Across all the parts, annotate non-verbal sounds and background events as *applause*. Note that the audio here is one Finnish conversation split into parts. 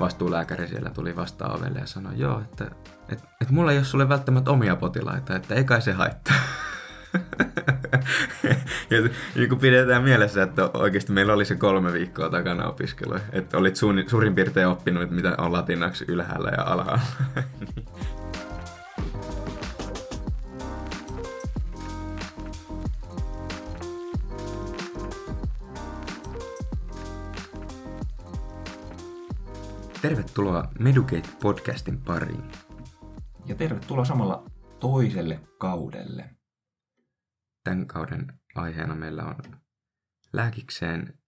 vastuulääkäri siellä tuli vastaan ovelle ja sanoi, joo, että, että, että mulla ei ole sulle välttämättä omia potilaita, että ei kai se haittaa. *laughs* ja kun pidetään mielessä, että oikeasti meillä oli se kolme viikkoa takana opiskelua, että olit suurin piirtein oppinut, mitä on latinaksi ylhäällä ja alhaalla. *laughs* Tervetuloa Medukate-podcastin pariin. Ja tervetuloa samalla toiselle kaudelle. Tämän kauden aiheena meillä on lääkikseen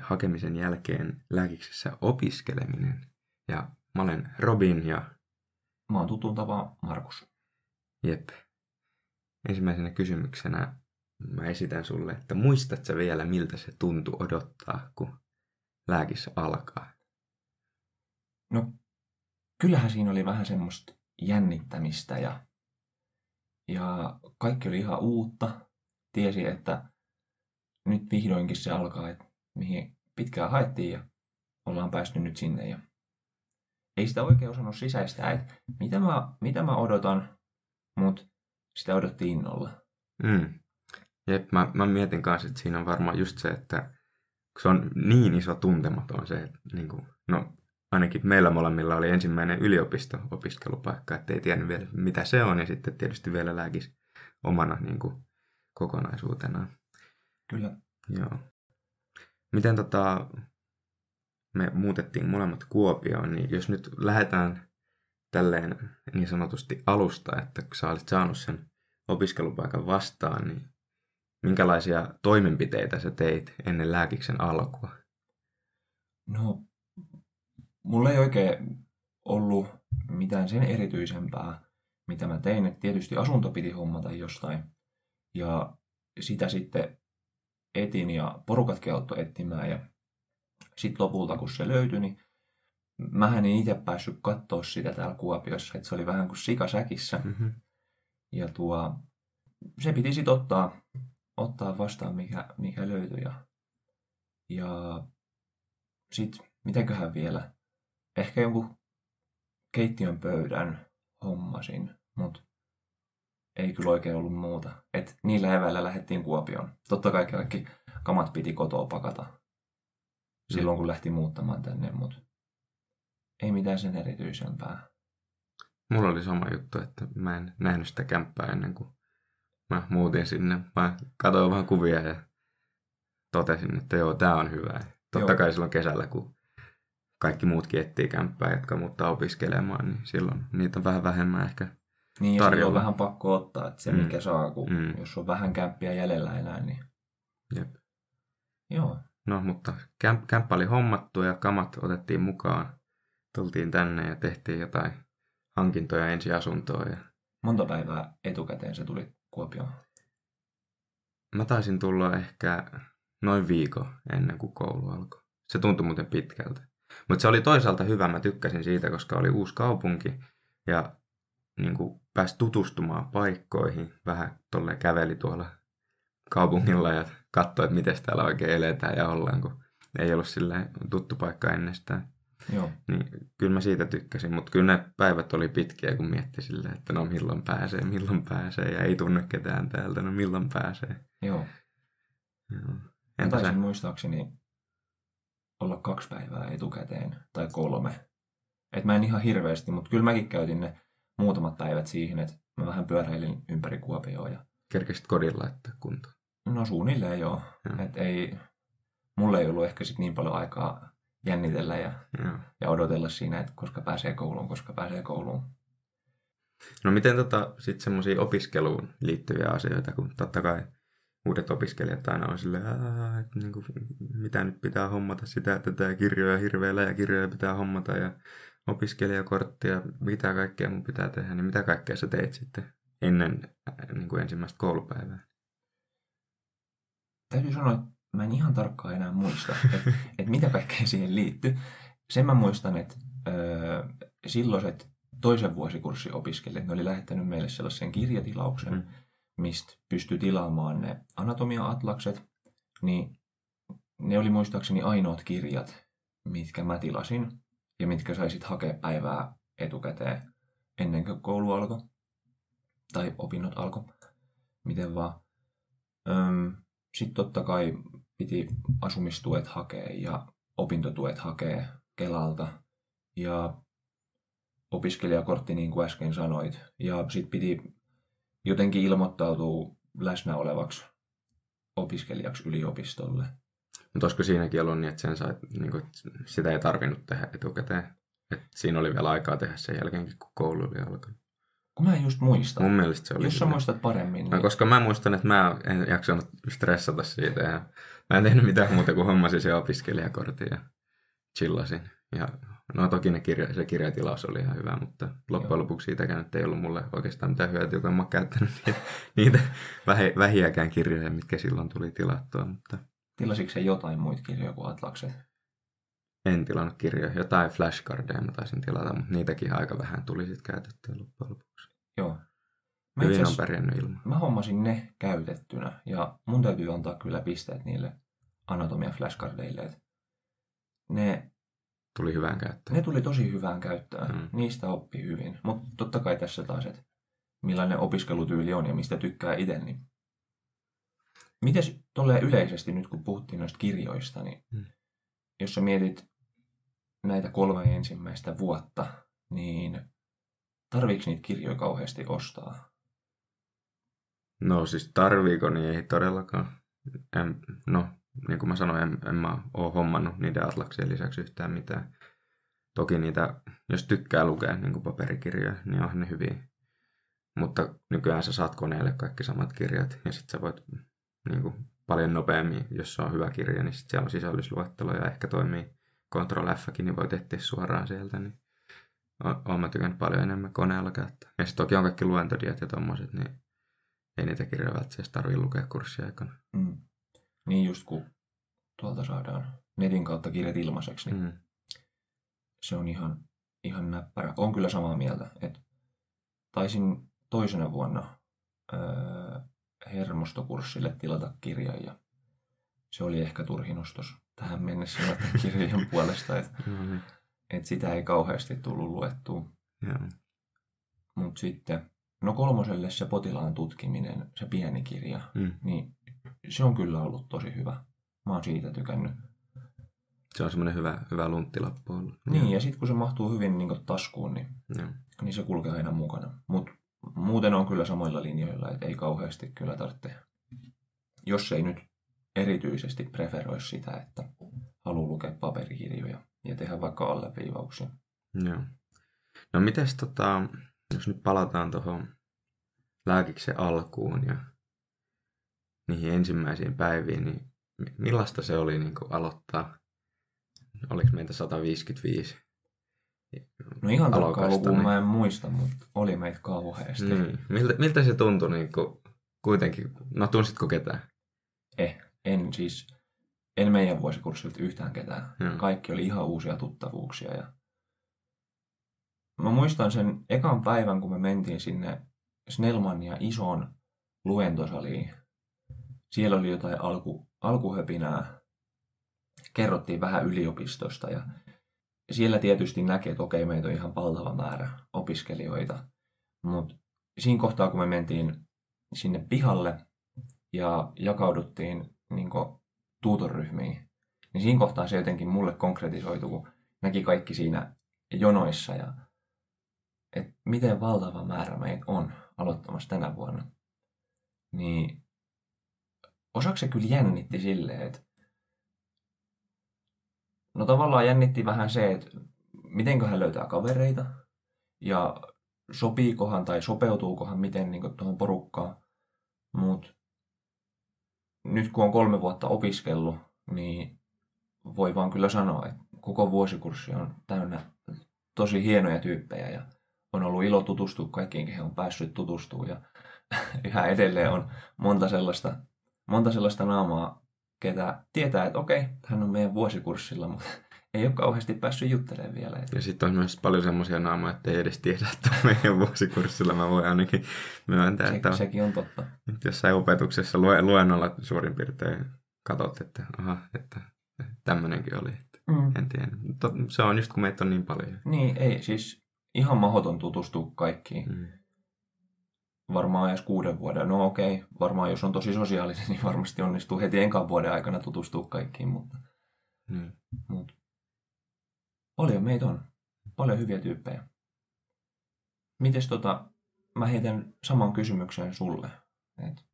hakemisen jälkeen lääkiksessä opiskeleminen. Ja mä olen Robin ja... Mä oon tutun tapa Markus. Jep. Ensimmäisenä kysymyksenä mä esitän sulle, että muistatko vielä miltä se tuntui odottaa, kun lääkissä alkaa? No, kyllähän siinä oli vähän semmoista jännittämistä ja, ja kaikki oli ihan uutta. Tiesi, että nyt vihdoinkin se alkaa, että mihin pitkään haettiin ja ollaan päästy nyt sinne. Ja ei sitä oikein osannut sisäistää, että mitä mä, mitä mä odotan, mutta sitä odotti innolla. Mm. Jep, mä, mä mietin kanssa, että siinä on varmaan just se, että se on niin iso tuntematon se, että niin kuin, no ainakin meillä molemmilla oli ensimmäinen yliopisto-opiskelupaikka, ettei tiennyt vielä mitä se on ja sitten tietysti vielä lääkis omana niin kuin, kokonaisuutena. Kyllä. Joo. Miten tota, me muutettiin molemmat Kuopioon, niin jos nyt lähdetään tälleen niin sanotusti alusta, että kun sä olit saanut sen opiskelupaikan vastaan, niin minkälaisia toimenpiteitä sä teit ennen lääkiksen alkua? No mulla ei oikein ollut mitään sen erityisempää, mitä mä tein. Et tietysti asunto piti hommata jostain. Ja sitä sitten etin ja porukat auttoi etsimään. Ja sitten lopulta, kun se löytyi, niin mä en itse päässyt katsoa sitä täällä Kuopiossa. Että se oli vähän kuin sikasäkissä. Mm-hmm. Ja tuo, se piti sitten ottaa, ottaa vastaan, mikä, mikä löytyi. Ja, ja sitten, mitenköhän vielä, ehkä jonkun keittiön pöydän hommasin, mutta ei kyllä oikein ollut muuta. Et niillä eväillä lähdettiin Kuopioon. Totta kai kaikki kamat piti kotoa pakata silloin, kun lähti muuttamaan tänne, mutta ei mitään sen erityisempää. Mulla oli sama juttu, että mä en nähnyt sitä kämppää ennen kuin mä muutin sinne. Mä katsoin vähän kuvia ja totesin, että joo, tää on hyvä. Totta joo. kai silloin kesällä, kun kaikki muutkin etsii kämppää, jotka muuttaa opiskelemaan, niin silloin niitä on vähän vähemmän ehkä Niin, ja on vähän pakko ottaa, että se mm. mikä saa, kun mm. jos on vähän kämppiä jäljellä enää, niin... Jep. Joo. No, mutta kämp- kämppä oli hommattu ja kamat otettiin mukaan. Tultiin tänne ja tehtiin jotain hankintoja ensiasuntoa. Ja... Monta päivää etukäteen se tuli Kuopioon? Mä taisin tulla ehkä noin viikon ennen kuin koulu alkoi. Se tuntui muuten pitkältä. Mutta se oli toisaalta hyvä, mä tykkäsin siitä, koska oli uusi kaupunki ja niin kuin pääsi tutustumaan paikkoihin. Vähän tolle käveli tuolla kaupungilla ja katsoi, että miten täällä oikein eletään ja ollaan, kun ei ollut sille tuttu paikka ennestään. Joo. Niin kyllä mä siitä tykkäsin, mutta kyllä ne päivät oli pitkiä, kun mietti silleen, että no milloin pääsee, milloin pääsee ja ei tunne ketään täältä, no milloin pääsee. Joo. Joo. Entä taisin muistaakseni olla kaksi päivää etukäteen tai kolme. Et mä en ihan hirveästi, mutta kyllä mäkin käytin ne muutamat päivät siihen, että mä vähän pyöräilin ympäri Kuopioa. Ja... Kerkesit kodin laittaa kuntoon? No suunnilleen joo. Et ei, mulle ei ollut ehkä sit niin paljon aikaa jännitellä ja, ja odotella siinä, että koska pääsee kouluun, koska pääsee kouluun. No miten tota, sitten semmoisia opiskeluun liittyviä asioita, kun totta kai uudet opiskelijat aina on silleen, että niin kuin, mitä nyt pitää hommata sitä, että tämä kirjoja hirveellä ja kirjoja pitää hommata ja opiskelijakorttia, mitä kaikkea mun pitää tehdä, niin mitä kaikkea sä teit sitten ennen niin kuin ensimmäistä koulupäivää? Täytyy sanoa, että mä en ihan tarkkaan enää muista, *laughs* että, että mitä kaikkea siihen liittyy. Sen mä muistan, että öö, silloiset toisen vuosikurssin opiskelijat, ne oli lähettänyt meille sellaisen kirjatilauksen, mm mistä pystyi tilaamaan ne anatomia-atlakset, niin ne oli muistaakseni ainoat kirjat, mitkä mä tilasin ja mitkä saisit hakea päivää etukäteen ennen kuin koulu alkoi tai opinnot alkoi, miten vaan. Sitten totta kai piti asumistuet hakea ja opintotuet hakea Kelalta ja opiskelijakortti, niin kuin äsken sanoit. Ja sitten piti jotenkin ilmoittautua läsnä olevaksi opiskelijaksi yliopistolle. Mutta olisiko siinäkin ollut niin, että sen sai, niin kuin, sitä ei tarvinnut tehdä etukäteen? Et siinä oli vielä aikaa tehdä sen jälkeenkin, kun koulu oli alkanut. Kun mä en just muista. Mun mielestä se oli. Jos sä muistat paremmin. Niin... No, koska mä muistan, että mä en jaksanut stressata siitä. Ja mä en tehnyt mitään muuta kuin hommasin se opiskelijakortin ja chillasin. Ja no toki ne kirja, se kirjatilaus oli ihan hyvä, mutta loppujen Joo. lopuksi siitäkään nyt ei ollut mulle oikeastaan mitään hyötyä, kun en mä käyttänyt *laughs* niitä, niitä vähi, vähiäkään kirjoja, mitkä silloin tuli tilattua. Mutta... Tilasitko se jotain muita kirjoja kuin Atlakset? En tilannut kirjoja. Jotain flashcardeja mä taisin tilata, mutta niitäkin aika vähän tuli sitten käytettyä loppujen lopuksi. Joo. Mä Hyvin on pärjännyt ilman. Mä hommasin ne käytettynä ja mun täytyy antaa kyllä pisteet niille anatomia flashcardeille. Ne tuli hyvään käyttöön. Ne tuli tosi hyvään käyttöön. Mm. Niistä oppi hyvin. Mutta totta kai tässä taas, että millainen opiskelutyyli on ja mistä tykkää itse. Niin... Mites tolleen yleisesti nyt, kun puhuttiin noista kirjoista, niin mm. jos sä mietit näitä kolme ensimmäistä vuotta, niin tarviiko niitä kirjoja kauheasti ostaa? No siis tarviiko, niin ei todellakaan. En, no, niin kuin mä sanoin, en, en mä ole hommannut niiden atlaksien lisäksi yhtään mitään. Toki niitä, jos tykkää lukea niin kuin paperikirjoja, niin on ne hyviä. Mutta nykyään sä saat koneelle kaikki samat kirjat ja sitten sä voit niin kuin, paljon nopeammin, jos se on hyvä kirja, niin sitten siellä on sisällysluettelo ja ehkä toimii Ctrl f niin voit etsiä suoraan sieltä. Niin olen mä tykännyt paljon enemmän koneella käyttää. Ja sitten toki on kaikki luentodiat ja tommoset, niin ei niitä kirjoja välttämättä tarvitse lukea kurssiaikana. Mm. Niin just kun tuolta saadaan netin kautta kirjat ilmaiseksi, niin mm. se on ihan, ihan näppärä. On kyllä samaa mieltä, että taisin toisena vuonna öö, hermostokurssille tilata kirjan ja se oli ehkä turhinostos tähän mennessä *laughs* kirjojen puolesta, että no niin. et sitä ei kauheasti tullut luettua. Mutta sitten, no kolmoselle se potilaan tutkiminen, se pieni kirja, mm. niin se on kyllä ollut tosi hyvä. Mä oon siitä tykännyt. Se on semmoinen hyvä, hyvä lunttilappu ollut. Niin, ja sitten kun se mahtuu hyvin niin taskuun, niin, ja. niin se kulkee aina mukana. Mutta muuten on kyllä samoilla linjoilla, että ei kauheasti kyllä tarvitse. Jos ei nyt erityisesti preferoi sitä, että haluaa lukea paperikirjoja ja tehdä vaikka alleviivauksia. Joo. No mites tota, jos nyt palataan tuohon lääkiksen alkuun ja niihin ensimmäisiin päiviin, niin millaista se oli niin kuin aloittaa? Oliko meitä 155? No ihan tarkkaan lukuun niin... mä en muista, mutta oli meitä kauheasti. Niin. Miltä, miltä se tuntui niin kuin, kuitenkin? No tunsitko ketään? Eh, en siis, en meidän vuosikurssilta yhtään ketään. Hmm. Kaikki oli ihan uusia tuttavuuksia. Ja... Mä muistan sen ekan päivän, kun me mentiin sinne Snellmania isoon luentosaliin siellä oli jotain alku, alkuhöpinää. Kerrottiin vähän yliopistosta ja siellä tietysti näkee, että okei, meitä on ihan valtava määrä opiskelijoita. Mutta siinä kohtaa, kun me mentiin sinne pihalle ja jakauduttiin niin tuutorryhmiin, niin siinä kohtaa se jotenkin mulle konkretisoitu, kun näki kaikki siinä jonoissa ja että miten valtava määrä meitä on aloittamassa tänä vuonna. Niin osaksi se kyllä jännitti silleen, että no tavallaan jännitti vähän se, että miten hän löytää kavereita ja sopiikohan tai sopeutuukohan miten niin tuohon porukkaan. Mutta nyt kun on kolme vuotta opiskellut, niin voi vaan kyllä sanoa, että koko vuosikurssi on täynnä tosi hienoja tyyppejä ja on ollut ilo tutustua kaikkiin, kehen on päässyt tutustumaan ja *laughs* yhä edelleen on monta sellaista monta sellaista naamaa, ketä tietää, että okei, hän on meidän vuosikurssilla, mutta ei ole kauheasti päässyt juttelemaan vielä. Ja sitten on myös paljon semmoisia naamoja, että ei edes tiedä, että on meidän vuosikurssilla. Mä voin ainakin myöntää, Se, että sekin on totta. jossain opetuksessa lue, luennolla suurin piirtein katsot, että aha, että tämmöinenkin oli. Että Mm. en tiedä. Mutta se on just kun meitä on niin paljon. Niin, ei siis ihan mahdoton tutustua kaikkiin. Mm. Varmaan edes kuuden vuoden. No okei, varmaan jos on tosi sosiaalinen, *laughs* niin varmasti onnistuu heti enkan vuoden aikana tutustua kaikkiin, mutta, Niin. mutta paljon meitä on. Paljon hyviä tyyppejä. Mites tota, mä heitän saman kysymyksen sulle. Et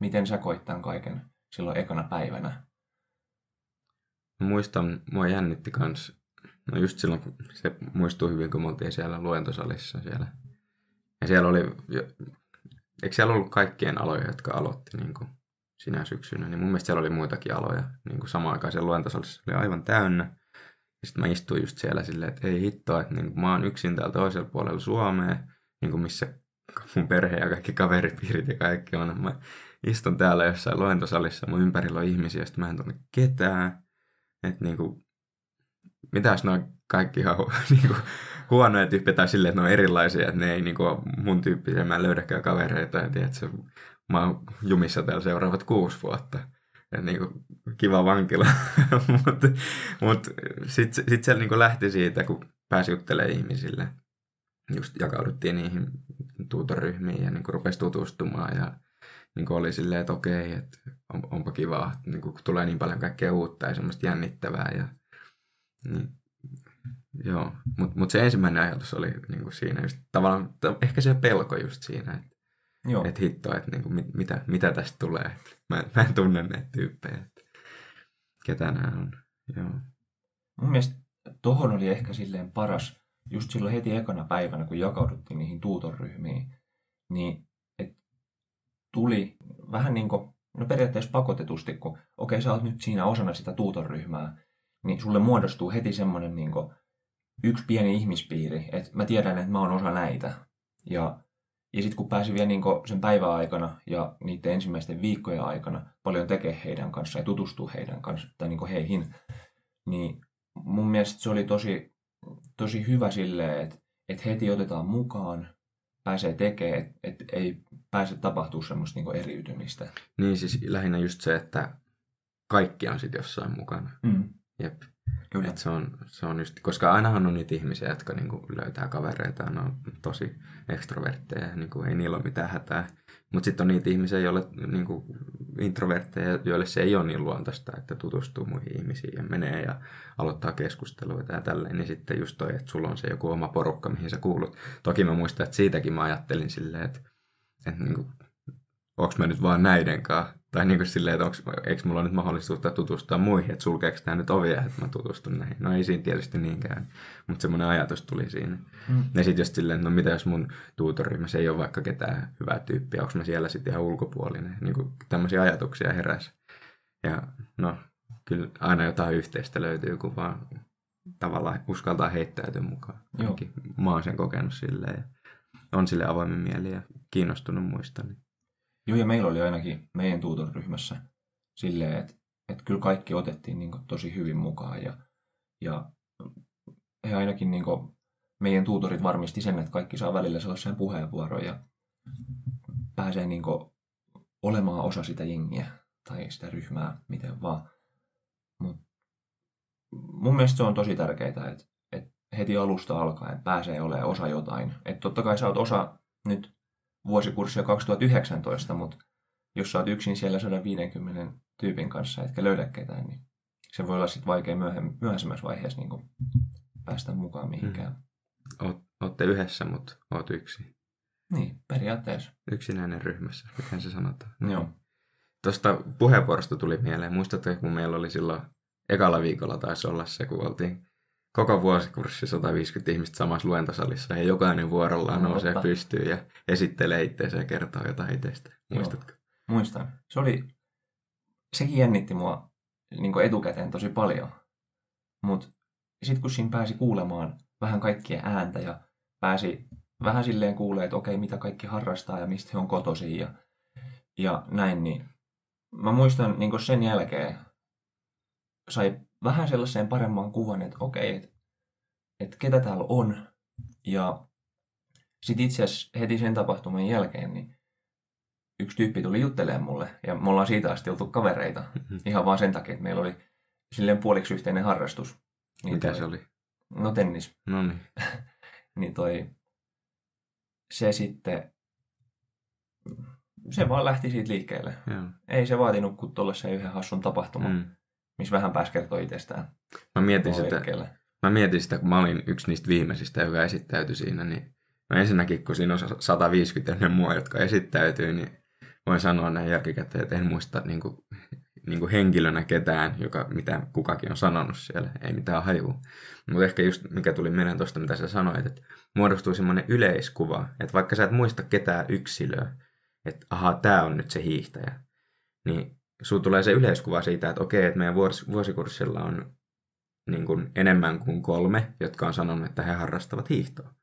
miten sä koit tämän kaiken silloin ekana päivänä? Muistan, mua jännitti kans, no just silloin, kun se muistuu hyvin, kun me oltiin siellä luentosalissa siellä. Ja siellä oli, eikö siellä ollut kaikkien aloja, jotka aloitti niin kuin sinä syksynä, niin mun mielestä siellä oli muitakin aloja, niin kuin samaan aikaan siellä luentosalissa oli aivan täynnä. Ja sitten mä istuin just siellä silleen, että ei hittoa, että niin kuin mä oon yksin täällä toisella puolella Suomea, niin kuin missä mun perhe ja kaikki kaveripiirit ja kaikki on. Mä istun täällä jossain luentosalissa, mun ympärillä on ihmisiä, joista mä en tunne ketään. Että niinku, mitä ne on kaikki ihan hu- *laughs* niinku, huonoja tyyppejä tai silleen, että ne on erilaisia, että ne ei niinku mun tyyppisiä, mä en löydäkään kavereita ja tiedätkö, mä oon jumissa täällä seuraavat kuusi vuotta. Et niinku, kiva vankila. Mutta *laughs* mut sitten sit se niinku lähti siitä, kun pääsi juttelemaan ihmisille. Just jakauduttiin niihin tuutoryhmiin ja niinku rupesi tutustumaan ja niin oli silleen, että okei, että on, onpa kiva, niin kun tulee niin paljon kaikkea uutta ja semmoista jännittävää. Ja, niin, joo, mutta mut se ensimmäinen ajatus oli niin kuin siinä just tavallaan, ta- ehkä se pelko just siinä, että et hitto, että niin kuin, mit, mitä, mitä tästä tulee. Et mä, mä en tunne näitä tyyppejä, että ketä nämä on. Joo. mun mielestä tohon oli ehkä silleen paras, just silloin heti ekana päivänä, kun jakauduttiin niihin tuutorryhmiin, niin et tuli vähän niin kuin, no periaatteessa pakotetusti, kun okei, sä oot nyt siinä osana sitä tuutorryhmää, niin sulle muodostuu heti semmoinen niin kuin, yksi pieni ihmispiiri, että mä tiedän, että mä oon osa näitä. Ja, ja sitten kun pääsi vielä niin kuin sen päivän aikana ja niiden ensimmäisten viikkojen aikana paljon tekee heidän kanssaan ja tutustuu heidän kanssaan tai niin kuin heihin, niin mun mielestä se oli tosi, tosi hyvä silleen, että, että heti otetaan mukaan, pääsee tekemään, että, että ei pääse tapahtuu semmoista niin eriytymistä. Niin siis lähinnä just se, että kaikki on sitten jossain mukana. Mm. Jep. Kyllä. Et se, on, se on just, koska ainahan on niitä ihmisiä, jotka niinku löytää kavereita ne on tosi ekstrovertteja ja niinku ei niillä ole mitään hätää. Mutta sitten on niitä ihmisiä, joille niinku introvertteja, joille se ei ole niin luontaista, että tutustuu muihin ihmisiin ja menee ja aloittaa keskusteluita ja tälleen. Niin sitten just toi, että sulla on se joku oma porukka, mihin sä kuulut. Toki mä muistan, että siitäkin mä ajattelin silleen, että, että niinku, onko mä nyt vaan näiden kanssa. Tai niin kuin silleen, että onks, eikö mulla nyt mahdollisuutta tutustua muihin, että sulkeeko tämä nyt ovia, että mä tutustun näihin. No ei siinä tietysti niinkään, mutta semmoinen ajatus tuli siinä. Mm. Ja sitten just silleen, että no mitä jos mun tuutoryhmässä ei ole vaikka ketään hyvää tyyppiä, onko mä siellä sitten ihan ulkopuolinen. Niin kuin tämmöisiä ajatuksia heräsi. Ja no, kyllä aina jotain yhteistä löytyy, kun vaan tavallaan uskaltaa heittäytyä mukaan. Joo. Mä oon sen kokenut silleen. Ja on sille avoimen mieli ja kiinnostunut muista. Niin. Joo, ja meillä oli ainakin meidän tuutorryhmässä silleen, että, että kyllä kaikki otettiin niin tosi hyvin mukaan. Ja, ja he ainakin niin meidän tuutorit varmisti sen, että kaikki saa välillä sellaisen puheenvuoron ja pääsee niin olemaan osa sitä jengiä tai sitä ryhmää, miten vaan. Mut mun mielestä se on tosi tärkeää, että, että heti alusta alkaen pääsee olemaan osa jotain. Että totta kai sä oot osa nyt vuosikurssia 2019, mutta jos sä oot yksin siellä 150 tyypin kanssa, etkä löydä ketään, niin se voi olla sitten vaikea myöhem- myöhäisemmässä vaiheessa niin päästä mukaan mihinkään. Oot, ootte yhdessä, mutta oot yksi. Niin, periaatteessa. Yksinäinen ryhmässä, miten se sanotaan. Joo. Tuosta puheenvuorosta tuli mieleen. Muistatko, kun meillä oli silloin ekalla viikolla taisi olla se, kun oltiin koko vuosikurssi 150 ihmistä samassa luentosalissa ja jokainen vuorollaan No, nousee totta. pystyyn ja esittelee itseensä ja kertoo jotain itsestä. Joo. Muistatko? Muistan. Se oli, sekin jännitti mua niin etukäteen tosi paljon. Mutta sitten kun siinä pääsi kuulemaan vähän kaikkien ääntä ja pääsi vähän silleen kuulee, että okei, mitä kaikki harrastaa ja mistä he on kotoisin ja, ja näin, niin mä muistan niin sen jälkeen sai vähän sellaiseen paremman kuvan, että okei, että, että ketä täällä on. Ja sitten itse asiassa heti sen tapahtuman jälkeen, niin yksi tyyppi tuli juttelemaan mulle, ja me ollaan siitä asti oltu kavereita. Mm-hmm. Ihan vaan sen takia, että meillä oli silleen puoliksi yhteinen harrastus. Niin Mitä toi, se oli? No tennis. No niin. *laughs* niin toi, se sitten, se vaan lähti siitä liikkeelle. Joo. Ei se vaatinut kuin tuollaisen yhden hassun tapahtuman, mm. Missä vähän pääsi kertoa itsestään. Mä mietin, sitä, mä mietin sitä, kun mä olin yksi niistä viimeisistä, joka esittäytyi siinä, niin no ensinnäkin, kun siinä on 150 ennen mua, jotka esittäytyy, niin voin sanoa näin jälkikäteen, että en muista niin kuin, niin kuin henkilönä ketään, joka, mitä kukakin on sanonut siellä, ei mitään hajua. Mutta ehkä just mikä tuli mieleen tuosta, mitä sä sanoit, että muodostuu semmoinen yleiskuva, että vaikka sä et muista ketään yksilöä, että ahaa, tämä on nyt se hiihtäjä, niin sulla tulee se yleiskuva siitä, että okei, että meidän vuos, vuosikurssilla on niin kuin enemmän kuin kolme, jotka on sanonut, että he harrastavat hiihtoa.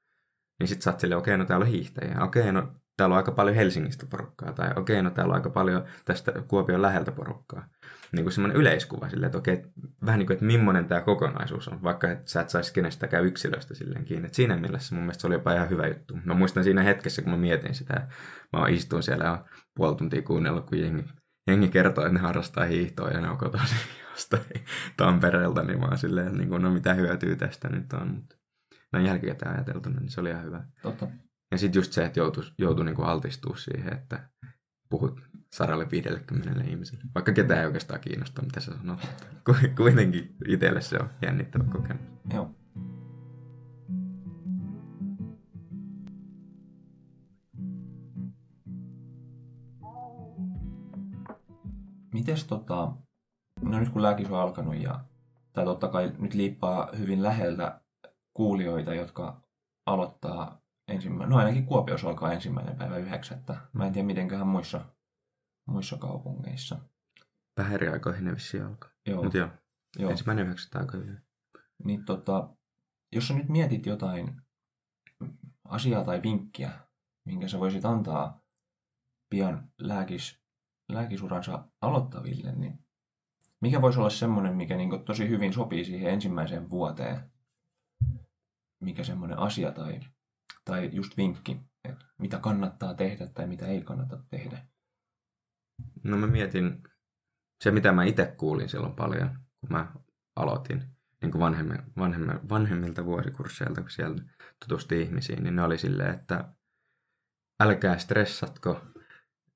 Niin sit sä oot silleen, okei, no täällä on hiihtäjiä. Okei, no täällä on aika paljon Helsingistä porukkaa. Tai okei, no täällä on aika paljon tästä Kuopion läheltä porukkaa. Niin kuin semmoinen yleiskuva silleen, että okei, vähän niin kuin, että millainen tämä kokonaisuus on. Vaikka että sä et saisi kenestäkään yksilöstä silleen kiinni. Et siinä mielessä mun mielestä se oli jopa ihan hyvä juttu. Mä muistan siinä hetkessä, kun mä mietin sitä. Mä istuin siellä ja puoli tuntia kuunnellut, kun jengi, jengi kertoo, että ne harrastaa hiihtoa ja ne on kotoisin *laughs* jostain Tampereelta, niin oon silleen, niin kuin, no mitä hyötyä tästä nyt on. Mutta näin jälkikäteen ajateltuna, niin se oli ihan hyvä. Totta. Ja sitten just se, että joutui, joutui niin altistua siihen, että puhut 150 ihmiselle. Vaikka ketään ei oikeastaan kiinnosta, mitä sä sanot. Kuitenkin itselle se on jännittävä kokemus. Joo. Mites tota, no nyt kun lääkis on alkanut ja, tai totta kai nyt liippaa hyvin läheltä kuulijoita, jotka aloittaa ensimmäinen, no ainakin Kuopiossa alkaa ensimmäinen päivä yhdeksättä. Mä en tiedä mitenköhän muissa, muissa kaupungeissa. Vähän eri aikoihin ne vissiin alkaa. Joo. Mut joo, joo. ensimmäinen yhdeksättä aika hyvin. Niin tota, jos sä nyt mietit jotain asiaa tai vinkkiä, minkä sä voisit antaa pian lääkis, lääkisuransa aloittaville, niin mikä voisi olla semmoinen, mikä niin tosi hyvin sopii siihen ensimmäiseen vuoteen? Mikä semmoinen asia tai tai just vinkki, että mitä kannattaa tehdä tai mitä ei kannata tehdä? No mä mietin, se mitä mä itse kuulin silloin paljon, kun mä aloitin niin kuin vanhemmi, vanhemmi, vanhemmilta vuosikursseilta, kun siellä tutusti ihmisiin, niin ne oli silleen, että älkää stressatko,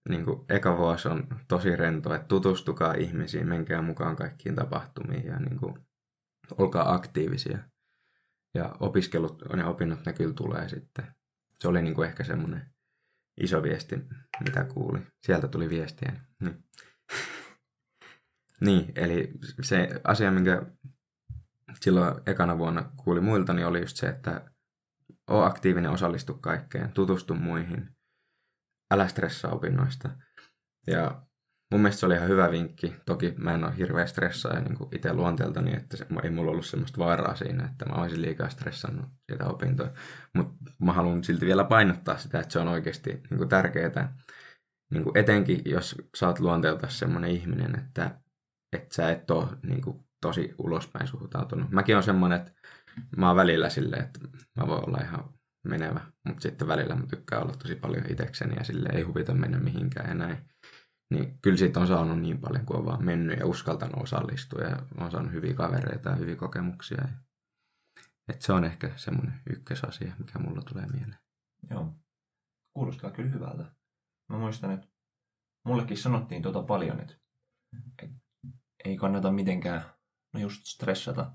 niin kuin eka vuosi on tosi rento, että tutustukaa ihmisiin, menkää mukaan kaikkiin tapahtumiin ja niin kuin, olkaa aktiivisia ja opiskelut ja opinnot ne kyllä tulee sitten. Se oli niin kuin ehkä semmoinen iso viesti, mitä kuuli. Sieltä tuli viestiä. Niin. *laughs* niin, eli se asia, minkä silloin ekana vuonna kuuli muilta, niin oli just se, että oo aktiivinen, osallistu kaikkeen, tutustu muihin, älä stressaa opinnoista. Ja mun mielestä se oli ihan hyvä vinkki. Toki mä en ole hirveä stressaaja niin itse luonteeltani, että se, ei mulla ollut semmoista vaaraa siinä, että mä olisin liikaa stressannut sitä opintoa. Mutta mä haluan silti vielä painottaa sitä, että se on oikeasti niin kuin tärkeää. Niin kuin etenkin, jos sä oot luonteelta semmoinen ihminen, että, että sä et ole niin kuin, tosi ulospäin suhtautunut. Mäkin on semmoinen, että mä oon välillä silleen, että mä voin olla ihan menevä, mutta sitten välillä mä tykkään olla tosi paljon itsekseni ja sille ei huvita mennä mihinkään ja näin niin kyllä siitä on saanut niin paljon, kuin on vaan mennyt ja uskaltanut osallistua ja on saanut hyviä kavereita ja hyviä kokemuksia. Että se on ehkä semmoinen ykkösasia, mikä mulla tulee mieleen. Joo, kuulostaa kyllä hyvältä. Mä muistan, että mullekin sanottiin tuota paljon, että ei kannata mitenkään no just stressata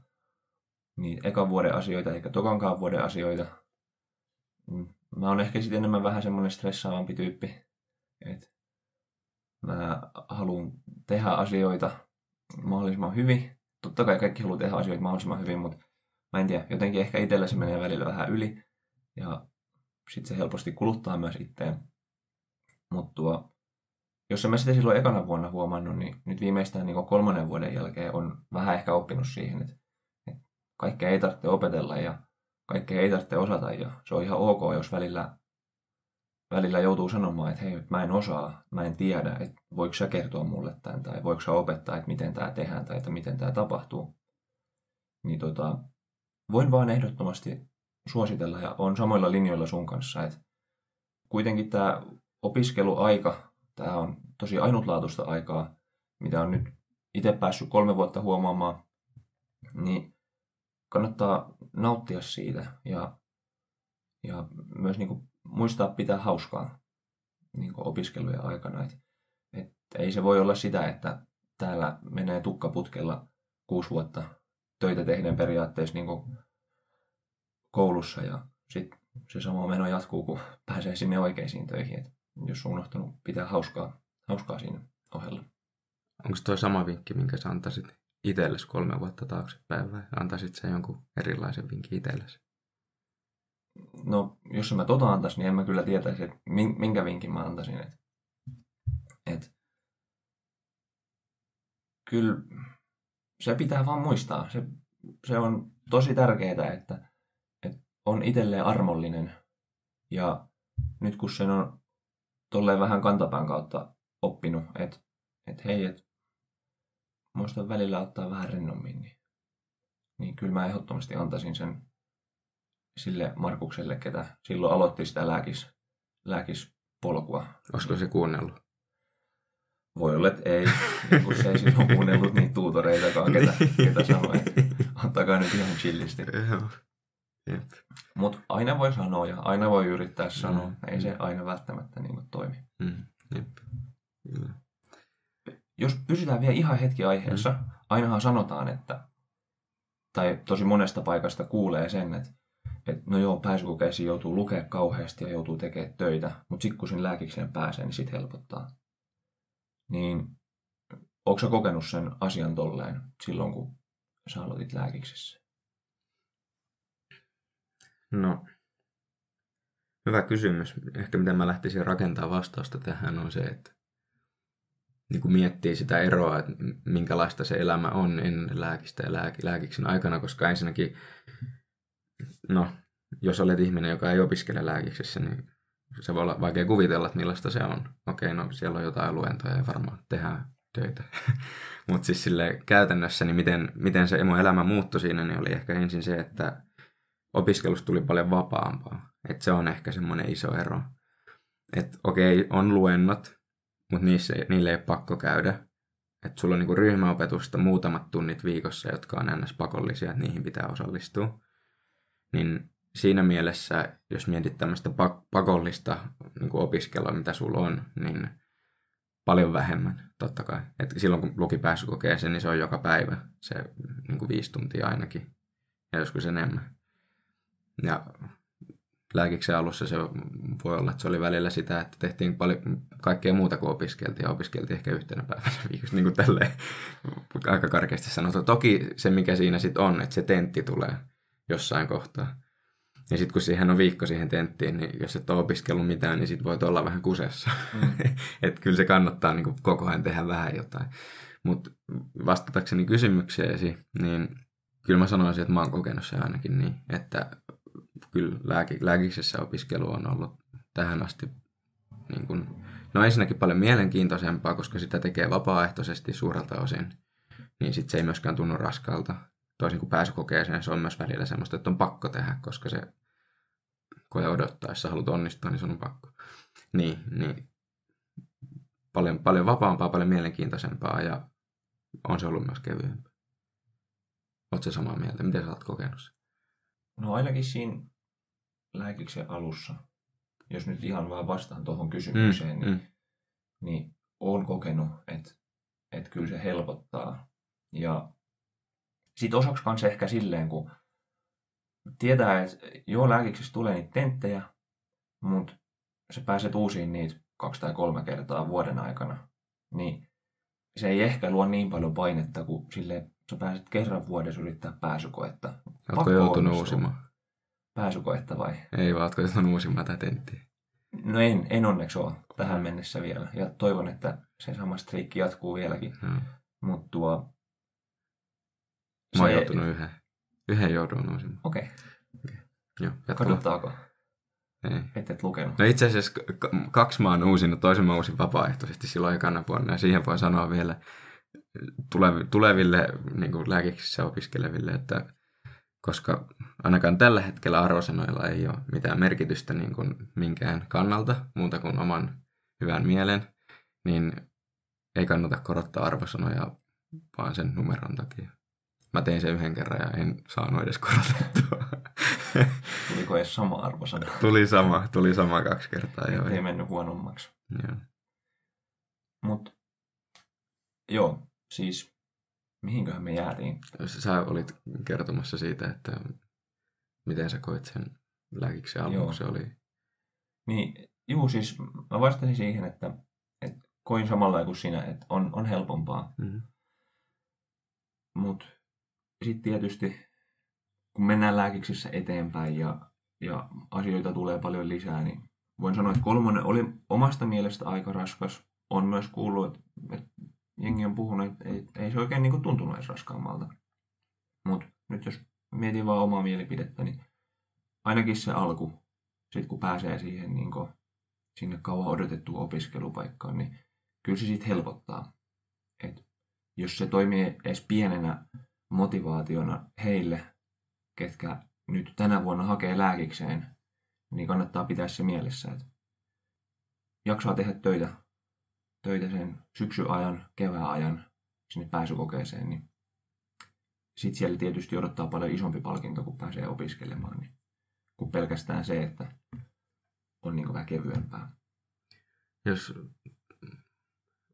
niin ekan vuoden asioita eikä tokankaan vuoden asioita. Mm, mä oon ehkä sitten enemmän vähän semmoinen stressaavampi tyyppi, että Mä haluan tehdä asioita mahdollisimman hyvin. Totta kai kaikki haluaa tehdä asioita mahdollisimman hyvin, mutta mä en tiedä, jotenkin ehkä itsellä se menee välillä vähän yli. Ja sitten se helposti kuluttaa myös itteen. Mutta jos en mä sitä silloin ekana vuonna huomannut, niin nyt viimeistään niin kolmannen vuoden jälkeen on vähän ehkä oppinut siihen, että kaikkea ei tarvitse opetella ja kaikkea ei tarvitse osata ja se on ihan ok, jos välillä välillä joutuu sanomaan, että hei, mä en osaa, mä en tiedä, että voiko sä kertoa mulle tämän, tai voiko sä opettaa, että miten tämä tehdään, tai että miten tämä tapahtuu. niin tota, voin vaan ehdottomasti suositella ja on samoilla linjoilla sun kanssa, että kuitenkin tämä opiskeluaika, tämä on tosi ainutlaatuista aikaa, mitä on nyt itse päässyt kolme vuotta huomaamaan, niin kannattaa nauttia siitä ja, ja myös niin kuin muistaa pitää hauskaa niin kuin opiskelujen aikana. Et, et ei se voi olla sitä, että täällä menee tukkaputkella kuusi vuotta töitä tehden periaatteessa niin kuin koulussa ja sitten se sama meno jatkuu, kun pääsee sinne oikeisiin töihin. Et jos on unohtanut pitää hauskaa, hauskaa siinä ohella. Onko tuo sama vinkki, minkä sä antaisit itsellesi kolme vuotta taaksepäin vai antaisit sä jonkun erilaisen vinkin itsellesi? No, jos mä tota antaisin, niin en mä kyllä tietäisi, että minkä vinkin mä antaisin. Et, et, kyllä se pitää vaan muistaa. Se, se on tosi tärkeää, että, että on itselleen armollinen. Ja nyt kun sen on tolleen vähän kantapään kautta oppinut, että, että hei, että muista välillä ottaa vähän rennommin, niin, niin kyllä mä ehdottomasti antaisin sen sille Markukselle, ketä silloin aloitti sitä lääkis, lääkispolkua. Olisiko se kuunnellut? Voi olla, että ei, niin kun se ei silloin kuunnellut niitä tuutoreitakaan, ketä, niin. ketä sanoi, että antakaa nyt ihan chillisti. Mutta aina voi sanoa ja aina voi yrittää sanoa. Mm. Ei se aina välttämättä niin toimi. Mm. Jep. Jos pysytään vielä ihan hetki aiheessa, mm. ainahan sanotaan, että, tai tosi monesta paikasta kuulee sen, että, että no joo, pääsykokeisiin joutuu lukea kauheasti ja joutuu tekemään töitä, mutta sitten kun sinne lääkikseen pääsee, niin sitten helpottaa. Niin onko sä kokenut sen asian tolleen silloin, kun sä aloitit lääkiksessä? No, hyvä kysymys. Ehkä miten mä lähtisin rakentamaan vastausta tähän on se, että niin kuin miettii sitä eroa, että minkälaista se elämä on ennen lääkistä ja lääk- lääkiksen aikana, koska ensinnäkin, no, jos olet ihminen, joka ei opiskele lääkiksessä, niin se voi olla vaikea kuvitella, että millaista se on. Okei, no siellä on jotain luentoja ja varmaan tehdään töitä. *laughs* Mutta siis sille käytännössä, niin miten, miten se emo elämä muuttui siinä, niin oli ehkä ensin se, että opiskelusta tuli paljon vapaampaa. Et se on ehkä semmoinen iso ero. Että okei, on luennot, mutta niissä, niille ei ole pakko käydä. Että sulla on niinku ryhmäopetusta muutamat tunnit viikossa, jotka on ns. pakollisia, että niihin pitää osallistua. Niin siinä mielessä, jos mietit tämmöistä pakollista niin opiskelua, mitä sulla on, niin paljon vähemmän, totta kai. Et silloin kun luki pääsykokeeseen, niin se on joka päivä, se niin kuin viisi tuntia ainakin, ja joskus enemmän. Ja lääkiksen alussa se voi olla, että se oli välillä sitä, että tehtiin paljon kaikkea muuta kuin opiskeltiin, ja opiskeltiin ehkä yhtenä päivänä *laughs* viikossa, niin kuin tälleen aika karkeasti sanottu. Toki se, mikä siinä sitten on, että se tentti tulee jossain kohtaa. Ja sitten kun siihen on viikko siihen tenttiin, niin jos et ole opiskellut mitään, niin sitten voit olla vähän kusessa. Mm. *laughs* että kyllä se kannattaa niin kuin koko ajan tehdä vähän jotain. Mutta vastatakseni kysymykseesi, niin kyllä mä sanoisin, että mä oon kokenut se ainakin niin, että kyllä lääki, lääkiksessä opiskelu on ollut tähän asti niin kuin, no ensinnäkin paljon mielenkiintoisempaa, koska sitä tekee vapaaehtoisesti suurelta osin, niin sitten se ei myöskään tunnu raskalta. Toisin kuin pääsykokeeseen, se on myös välillä semmoista, että on pakko tehdä, koska se koe odottaa, jos sä haluat onnistua, niin sun on pakko. Niin, niin paljon, paljon vapaampaa, paljon mielenkiintoisempaa ja on se ollut myös kevyempää. Oletko samaa mieltä? Miten sä oot kokenut sen? No ainakin siinä lääkiksen alussa, jos nyt ihan vaan vastaan tuohon kysymykseen, mm, niin, mm. niin olen kokenut, että, että kyllä se helpottaa. Ja sitten osaksi kanssa ehkä silleen, kun tietää, että joo, lääkiksessä tulee niitä tenttejä, mutta sä pääset uusiin niitä kaksi tai kolme kertaa vuoden aikana, niin se ei ehkä luo niin paljon painetta kuin sille, sä pääset kerran vuodessa yrittää pääsykoetta. Oletko joutunut uusimaan? Pääsykoetta vai? Ei vaan, oletko joutunut uusimaan tätä tenttiä? No en, en onneksi ole tähän mennessä vielä. Ja toivon, että se sama striikki jatkuu vieläkin. Hmm. Mutta tuo... Mä oon joutunut yhden. Yhden joudun uusimaan. Okei. Okay. Joo, Kaduttaako? Ei. Et et lukenut. No itse asiassa kaksi mä oon uusinut, toisen mä uusin vapaaehtoisesti silloin ekana vuonna ja siihen voi sanoa vielä tuleville niin kuin lääkiksissä opiskeleville, että koska ainakaan tällä hetkellä arvosanoilla ei ole mitään merkitystä niin kuin minkään kannalta muuta kuin oman hyvän mielen, niin ei kannata korottaa arvosanoja vaan sen numeron takia. Mä tein sen yhden kerran ja en saanut edes korotettua. *laughs* Tuliko edes sama arvosana? Tuli sama, tuli sama kaksi kertaa. Joo. Ei mennyt huonommaksi. Joo. Mut joo, siis mihinköhän me jäätiin? Sä olit kertomassa siitä, että miten sä koit sen lääkiksi alun, se oli. Niin, juu, siis mä vastasin siihen, että, että koin samalla kuin sinä, että on, on helpompaa. Mm-hmm. Mutta sitten tietysti, kun mennään lääkiksissä eteenpäin ja, ja asioita tulee paljon lisää, niin voin sanoa, että kolmonen oli omasta mielestä aika raskas. On myös kuullut, että, että jengi on puhunut, että ei, ei se oikein niin kuin tuntunut edes raskaammalta. Mutta nyt jos mietin vaan omaa mielipidettä, niin ainakin se alku, sitten kun pääsee siihen niin kuin, sinne kauan odotettuun opiskelupaikkaan, niin kyllä se sitten helpottaa. Et jos se toimii edes pienenä motivaationa heille, ketkä nyt tänä vuonna hakee lääkikseen, niin kannattaa pitää se mielessä, että jaksaa tehdä töitä, töitä sen syksyajan, kevääajan sinne pääsykokeeseen, niin sitten siellä tietysti odottaa paljon isompi palkinto, kun pääsee opiskelemaan, niin kuin pelkästään se, että on niin vähän kevyempää. Jos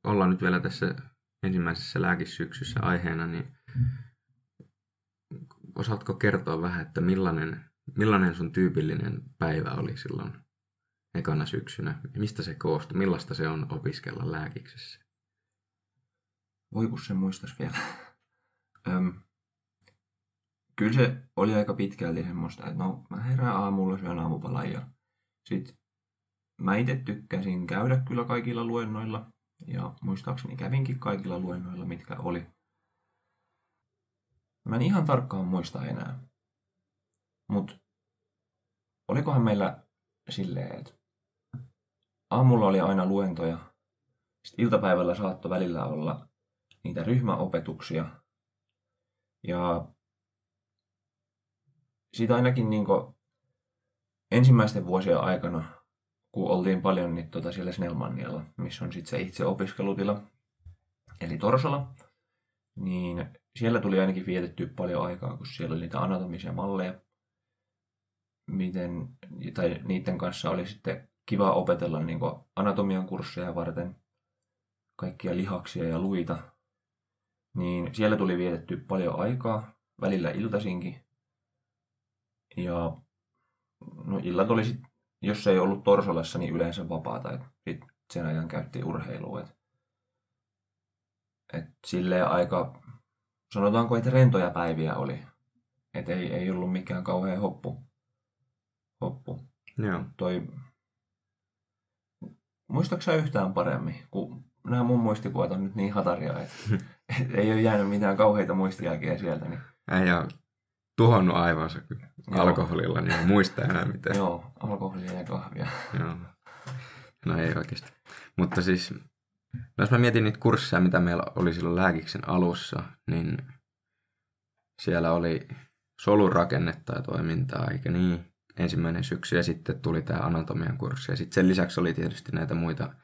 ollaan nyt vielä tässä ensimmäisessä lääkissyksyssä aiheena, niin osaatko kertoa vähän, että millainen, millainen sun tyypillinen päivä oli silloin ekana syksynä? Mistä se koostui? Millaista se on opiskella lääkiksessä? Voi kun se muistas vielä. Öm, kyllä se oli aika pitkälti semmoista, että no mä herään aamulla, syön aamupalan ja sit mä itse tykkäsin käydä kyllä kaikilla luennoilla ja muistaakseni kävinkin kaikilla luennoilla, mitkä oli. Mä en ihan tarkkaan muista enää. Mutta olikohan meillä silleen, että aamulla oli aina luentoja, sitten iltapäivällä saattoi välillä olla niitä ryhmäopetuksia. Ja siitä ainakin niin ensimmäisten vuosien aikana, kun oltiin paljon niin tota siellä Snellmannialla, missä on sitten se itse opiskelutila, eli Torsala, niin siellä tuli ainakin vietetty paljon aikaa, kun siellä oli niitä anatomisia malleja, miten, tai niiden kanssa oli sitten kiva opetella niin anatomian kursseja varten kaikkia lihaksia ja luita. Niin siellä tuli vietetty paljon aikaa, välillä iltasinkin. Ja no illat oli sit, jos ei ollut Torsolassa, niin yleensä vapaata. Et sit sen ajan käytti urheilua. Et, et silleen aika sanotaanko, että rentoja päiviä oli. Että ei, ei ollut mikään kauhean hoppu. hoppu. Joo. Toi... Muistaaksä yhtään paremmin, kun nämä mun muistikuvat on nyt niin hataria, että *laughs* et ei ole jäänyt mitään kauheita muistijälkeä sieltä. Niin... Ei ole tuhonnut aivonsa alkoholilla, niin ei muista enää mitään. Joo, alkoholia ja kahvia. Joo. No ei oikeasti. Mutta siis No jos mä mietin niitä kursseja, mitä meillä oli silloin lääkiksen alussa, niin siellä oli solurakennetta ja toimintaa, eikä niin? Ensimmäinen syksy ja sitten tuli tämä anatomian kurssi. Ja sitten sen lisäksi oli tietysti näitä muita,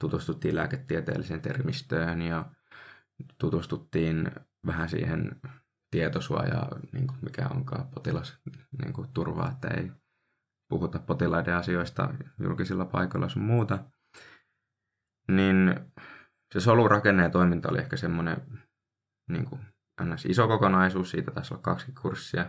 tutustuttiin lääketieteelliseen termistöön ja tutustuttiin vähän siihen tietosuojaa, niin kuin mikä onkaan potilas niin kuin turvaa, että ei puhuta potilaiden asioista julkisilla paikoilla sun muuta niin se solurakenne ja toiminta oli ehkä semmoinen niin kuin iso kokonaisuus, siitä taisi olla kaksi kurssia.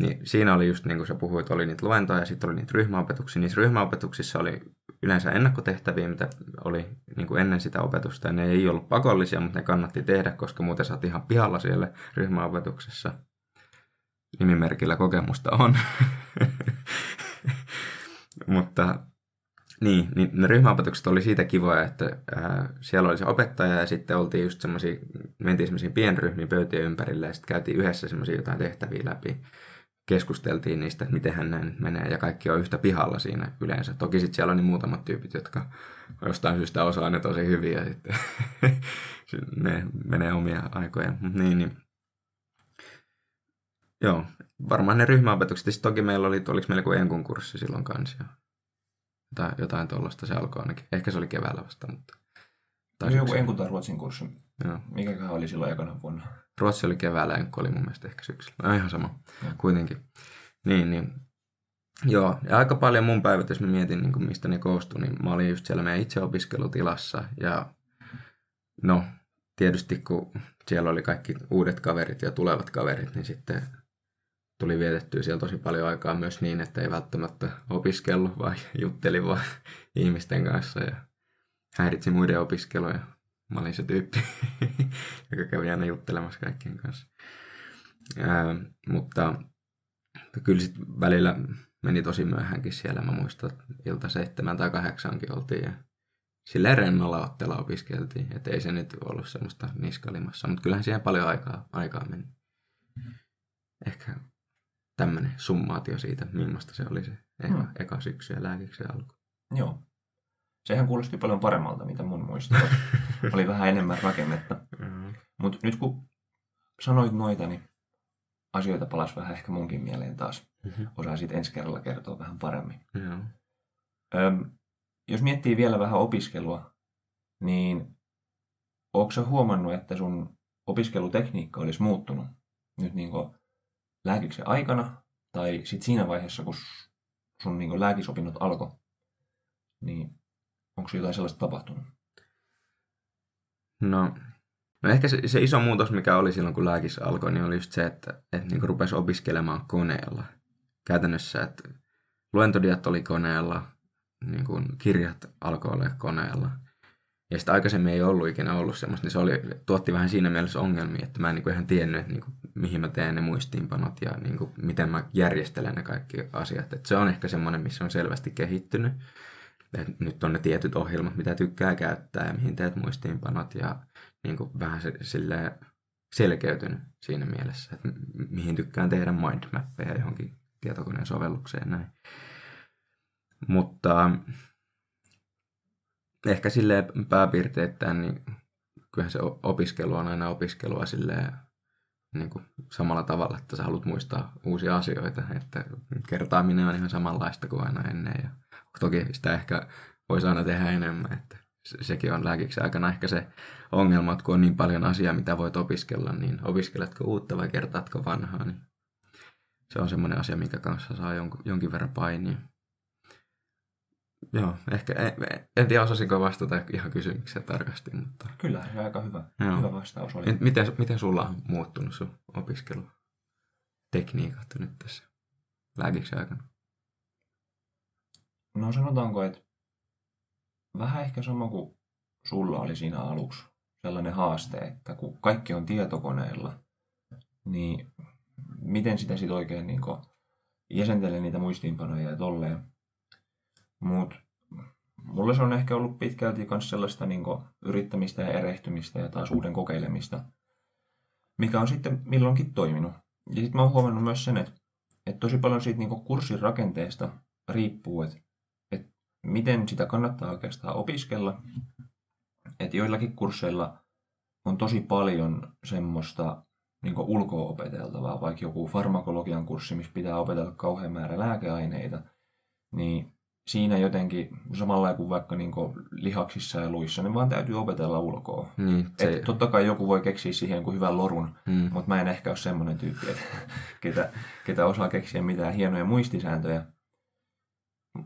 Niin siinä oli just niin kuin sä puhuit, oli niitä luentoja ja sitten oli niitä ryhmäopetuksia. Niissä ryhmäopetuksissa oli yleensä ennakkotehtäviä, mitä oli niin kuin ennen sitä opetusta. Ja ne ei ollut pakollisia, mutta ne kannatti tehdä, koska muuten sä ihan pihalla siellä ryhmäopetuksessa. Nimimerkillä kokemusta on. *laughs* mutta niin, niin ne ryhmäopetukset oli siitä kivoja, että ää, siellä oli se opettaja ja sitten oltiin just semmoisia, mentiin semmoisiin pienryhmiin pöytien ympärille ja sitten käytiin yhdessä semmoisia jotain tehtäviä läpi. Keskusteltiin niistä, että miten näin nyt menee, ja kaikki on yhtä pihalla siinä yleensä. Toki sitten siellä on niin muutamat tyypit, jotka jostain syystä osaa ne tosi hyvin, ja sitten *laughs* ne menee omia aikoja. niin, niin. Joo, varmaan ne ryhmäopetukset. Sitten toki meillä oli, oliko meillä kuin enkun kurssi silloin kanssa. Tai jotain tuollaista se alkoi ainakin. Ehkä se oli keväällä vasta, mutta... Tai joku enkun tai ruotsin kurssi. Joo. Mikäköhän oli silloin ekana vuonna? Ruotsi oli keväällä, enkku oli mun mielestä ehkä syksyllä. No ihan sama, ja. kuitenkin. Niin, niin. Joo, ja aika paljon mun päivät, jos mä mietin, niin kuin mistä ne koostui, niin mä olin just siellä meidän itseopiskelutilassa. Ja no, tietysti kun siellä oli kaikki uudet kaverit ja tulevat kaverit, niin sitten tuli vietettyä siellä tosi paljon aikaa myös niin, että ei välttämättä opiskellut, vaan *laughs* jutteli vaan ihmisten kanssa ja häiritsi muiden opiskeluja. Mä olin se tyyppi, *laughs* joka kävi aina juttelemassa kaikkien kanssa. Ää, mutta kyllä sitten välillä meni tosi myöhänkin siellä. Mä muistan, että ilta seitsemän tai kahdeksankin oltiin ja sillä rennolla ottella opiskeltiin. Että ei se nyt ollut semmoista niskalimassa, mutta kyllähän siihen paljon aikaa, aikaa meni. Ehkä tämmöinen summaatio siitä, millaista se oli se eka, hmm. eka syksy ja lääkiksen alku. Joo. Sehän kuulosti paljon paremmalta, mitä mun muistaa. *laughs* oli vähän enemmän rakennetta. Mm-hmm. Mutta nyt kun sanoit noita, niin asioita palas vähän ehkä munkin mieleen taas. Mm-hmm. Osaisit ensi kerralla kertoa vähän paremmin. Mm-hmm. Öm, jos miettii vielä vähän opiskelua, niin onko sä huomannut, että sun opiskelutekniikka olisi muuttunut nyt niin lääkiksen aikana tai sit siinä vaiheessa, kun sun niin lääkisopinnot alkoi, niin onko jotain sellaista tapahtunut? No, no ehkä se, se iso muutos, mikä oli silloin, kun lääkis alkoi, niin oli just se, että, että niin rupesi opiskelemaan koneella. Käytännössä, että luentodiat oli koneella, niin kuin kirjat alkoi olla koneella – ja sitä aikaisemmin ei ollut ikinä ollut semmoista, niin se oli, tuotti vähän siinä mielessä ongelmia, että mä en niin kuin ihan tiennyt, että niin kuin, mihin mä teen ne muistiinpanot ja niin kuin, miten mä järjestelen ne kaikki asiat. Että se on ehkä semmoinen, missä on selvästi kehittynyt. Et nyt on ne tietyt ohjelmat, mitä tykkää käyttää ja mihin teet muistiinpanot ja niin kuin, vähän se, silleen selkeytynyt siinä mielessä, että mihin tykkään tehdä mindmappeja johonkin tietokoneen sovellukseen näin. Mutta ehkä sille pääpiirteittäin, niin kyllähän se opiskelu on aina opiskelua silleen niin kuin samalla tavalla, että sä haluat muistaa uusia asioita, että kertaaminen on ihan samanlaista kuin aina ennen ja toki sitä ehkä voisi aina tehdä enemmän, että sekin on lääkiksi aikana ehkä se ongelma, että kun on niin paljon asiaa, mitä voit opiskella, niin opiskeletko uutta vai kertaatko vanhaa, niin se on semmoinen asia, mikä kanssa saa jonkin verran painia. Joo, ehkä en, en tiedä osasinko vastata ihan kysymykseen tarkasti, mutta... Kyllä, se aika hyvä, Joo. hyvä vastaus oli. Miten, miten sulla on muuttunut sun opiskelu? Tekniikat nyt tässä lääkiksi aikana? No sanotaanko, että vähän ehkä sama kuin sulla oli siinä aluksi sellainen haaste, että kun kaikki on tietokoneella, niin miten sitä sitten oikein niin jäsentelee niitä muistiinpanoja ja tolleen. Mutta mulle se on ehkä ollut pitkälti myös sellaista niin yrittämistä ja erehtymistä ja taas uuden kokeilemista, mikä on sitten milloinkin toiminut. Ja sitten mä oon huomannut myös sen, että, että tosi paljon siitä niin kurssin rakenteesta riippuu, että, miten sitä kannattaa oikeastaan opiskella. Että joillakin kursseilla on tosi paljon semmoista niin ulkoa opeteltavaa, vaikka joku farmakologian kurssi, missä pitää opetella kauhean määrä lääkeaineita, niin siinä jotenkin samalla kuin vaikka niin kuin lihaksissa ja luissa, niin vaan täytyy opetella ulkoa. Niin, se... Et totta kai joku voi keksiä siihen kuin hyvän lorun, mm. mutta mä en ehkä ole semmoinen tyyppi, että *laughs* ketä, ketä osaa keksiä mitään hienoja muistisääntöjä.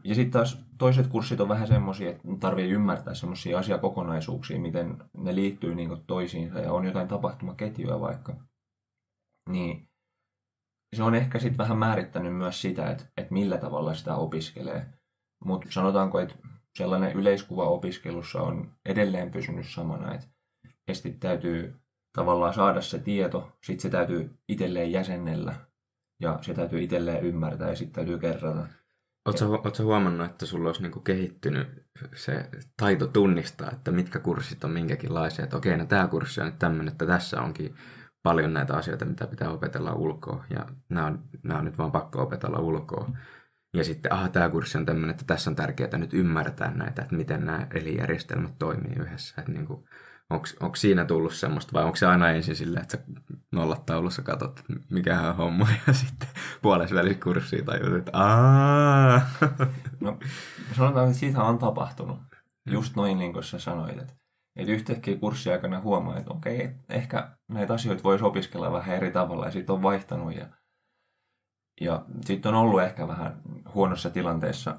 Ja sitten taas toiset kurssit on vähän semmoisia, että tarvii ymmärtää semmoisia asiakokonaisuuksia, miten ne liittyy niin toisiinsa ja on jotain tapahtumaketjuja vaikka. Niin se on ehkä sitten vähän määrittänyt myös sitä, että, että millä tavalla sitä opiskelee. Mutta sanotaanko, että sellainen yleiskuva opiskelussa on edelleen pysynyt samana, että esti täytyy tavallaan saada se tieto, sitten se täytyy itselleen jäsennellä ja se täytyy itselleen ymmärtää ja sitten täytyy kerrata. Oletko huomannut, että sulla olisi niinku kehittynyt se taito tunnistaa, että mitkä kurssit on minkäkinlaisia, että okei, no tämä kurssi on nyt tämmöinen, että tässä onkin paljon näitä asioita, mitä pitää opetella ulkoa, ja nämä on, nämä on nyt vaan pakko opetella ulkoa. Ja sitten, aha, tämä kurssi on tämmöinen, että tässä on tärkeää nyt ymmärtää näitä, että miten nämä elijärjestelmät toimii yhdessä. Että niin kuin, onko siinä tullut semmoista, vai onko se aina ensin silleen, että sä nollat taulussa katsot, mikä on homma, *laughs* ja sitten puolessa välissä kurssiin tajut, että aah. *laughs* No, sanotaan, että siitä on tapahtunut. Just noin niin kuin sä sanoit, että, että yhtäkkiä kurssiaikana huomaa, että okei, ehkä näitä asioita voisi opiskella vähän eri tavalla, ja sitten on vaihtanut, ja, ja sitten on ollut ehkä vähän huonossa tilanteessa,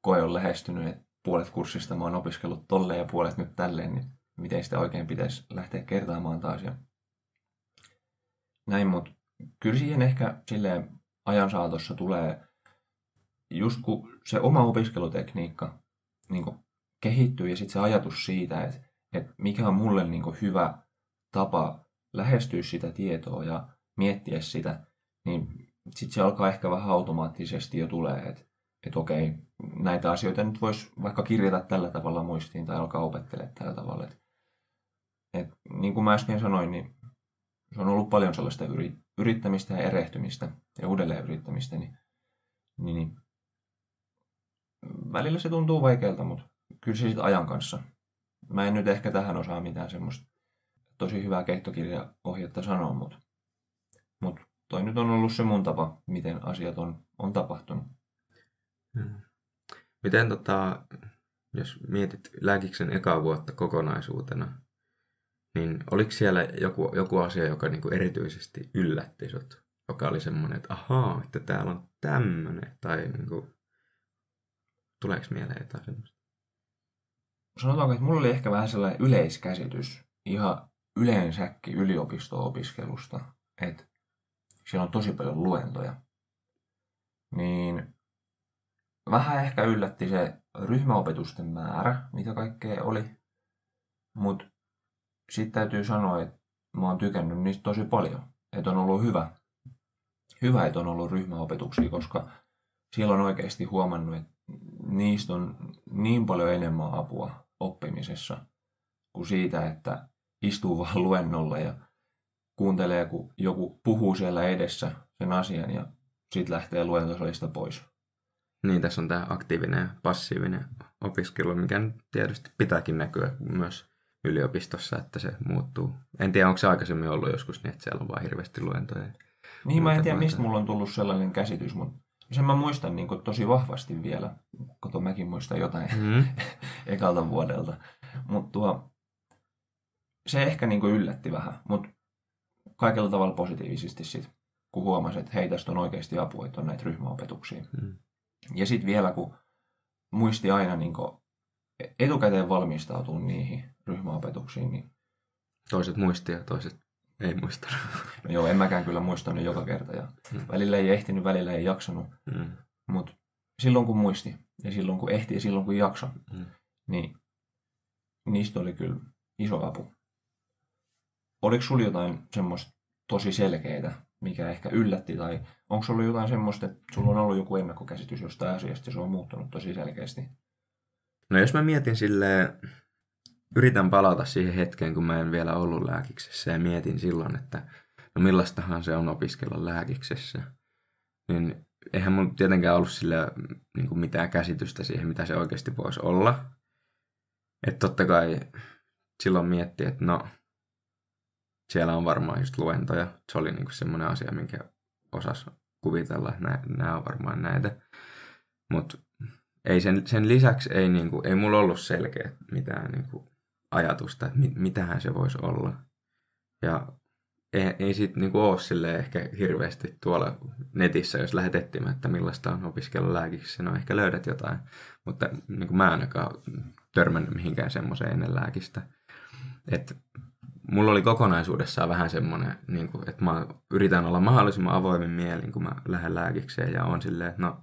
koe on lähestynyt, että puolet kurssista mä oon opiskellut tolleen ja puolet nyt tälleen, niin miten sitä oikein pitäisi lähteä kertaamaan taas. Ja näin, mutta kyllä siihen ehkä silleen ajan saatossa tulee, just kun se oma opiskelutekniikka niin kehittyy ja sitten se ajatus siitä, että, että mikä on mulle niin hyvä tapa lähestyä sitä tietoa ja miettiä sitä, niin sitten se alkaa ehkä vähän automaattisesti jo tulee, että, että okei, näitä asioita nyt voisi vaikka kirjata tällä tavalla muistiin tai alkaa opettelemaan tällä tavalla. Että et, niin kuin mä äsken sanoin, niin se on ollut paljon sellaista yri, yrittämistä ja erehtymistä ja uudelleen yrittämistä, niin, niin, niin välillä se tuntuu vaikealta, mutta kyllä se sitten ajan kanssa. Mä en nyt ehkä tähän osaa mitään semmoista tosi hyvää keittokirjaohjetta sanoa, mutta, mutta toi nyt on ollut se mun tapa, miten asiat on, on tapahtunut. Hmm. Miten tota, jos mietit lääkiksen ekaa vuotta kokonaisuutena, niin oliko siellä joku, joku asia, joka niinku erityisesti yllätti sut? Joka oli semmoinen, että ahaa, että täällä on tämmöinen. Tai niinku, tuleeko mieleen jotain semmoista? Sanotaanko, että mulla oli ehkä vähän sellainen yleiskäsitys ihan yleensäkin yliopisto-opiskelusta, että siellä on tosi paljon luentoja. Niin vähän ehkä yllätti se ryhmäopetusten määrä, mitä kaikkea oli. Mutta sitten täytyy sanoa, että mä oon tykännyt niistä tosi paljon. Että on ollut hyvä, hyvä, että on ollut ryhmäopetuksia, koska siellä on oikeasti huomannut, että niistä on niin paljon enemmän apua oppimisessa kuin siitä, että istuu *laughs* vaan luennolla ja kuuntelee, kun joku puhuu siellä edessä sen asian ja sitten lähtee luentosalista pois. Niin, tässä on tämä aktiivinen ja passiivinen opiskelu, mikä tietysti pitääkin näkyä myös yliopistossa, että se muuttuu. En tiedä, onko se aikaisemmin ollut joskus niin, että siellä on vain hirveästi luentoja. Niin, mä en tiedä, mistä mulla on tullut sellainen käsitys, mutta sen mä muistan niin kuin, tosi vahvasti vielä, kun mäkin muistan jotain mm. *laughs* ekalta vuodelta. Mutta tuo, se ehkä niin kuin yllätti vähän, mutta kaikella tavalla positiivisesti sit, kun huomasin, että hei, tästä on oikeasti apua, että on näitä ryhmäopetuksia. Mm. Ja sitten vielä, kun muisti aina niin kuin, etukäteen valmistautua niihin ryhmäopetuksiin. Niin... Toiset muistia ja toiset ei muista. *laughs* No joo, en mäkään kyllä muistanut joka kerta. Ja mm. Välillä ei ehtinyt, välillä ei jaksanut. Mm. Mutta silloin kun muisti ja silloin kun ehti ja silloin kun jakso, mm. niin niistä oli kyllä iso apu. Oliko sulla jotain semmoista tosi selkeää, mikä ehkä yllätti, tai onko sulla jotain semmoista, että sulla on ollut joku ennakkokäsitys jostain asiasta ja se on muuttunut tosi selkeästi? No jos mä mietin silleen, yritän palata siihen hetkeen, kun mä en vielä ollut lääkiksessä ja mietin silloin, että no millaistahan se on opiskella lääkiksessä. Niin eihän mun tietenkään ollut sille niin kuin mitään käsitystä siihen, mitä se oikeasti voisi olla. Että totta kai silloin mietti, että no, siellä on varmaan just luentoja. Se oli niin semmoinen asia, minkä osas kuvitella, että nämä on varmaan näitä. Mutta ei sen, sen lisäksi ei, niin kuin, ei mulla ollut selkeä mitään niin kuin, ajatusta, että mit, mitähän se voisi olla. Ja ei, ei sitten niin ole sille ehkä hirveästi tuolla netissä, jos lähdet etsimään, että millaista on opiskella lääkiksi, no ehkä löydät jotain. Mutta niin kuin mä ainakaan törmännyt mihinkään semmoiseen ennen lääkistä. Että mulla oli kokonaisuudessaan vähän semmoinen, niin kuin, että mä yritän olla mahdollisimman avoimin mielin, kun mä lähden lääkikseen ja on silleen, että no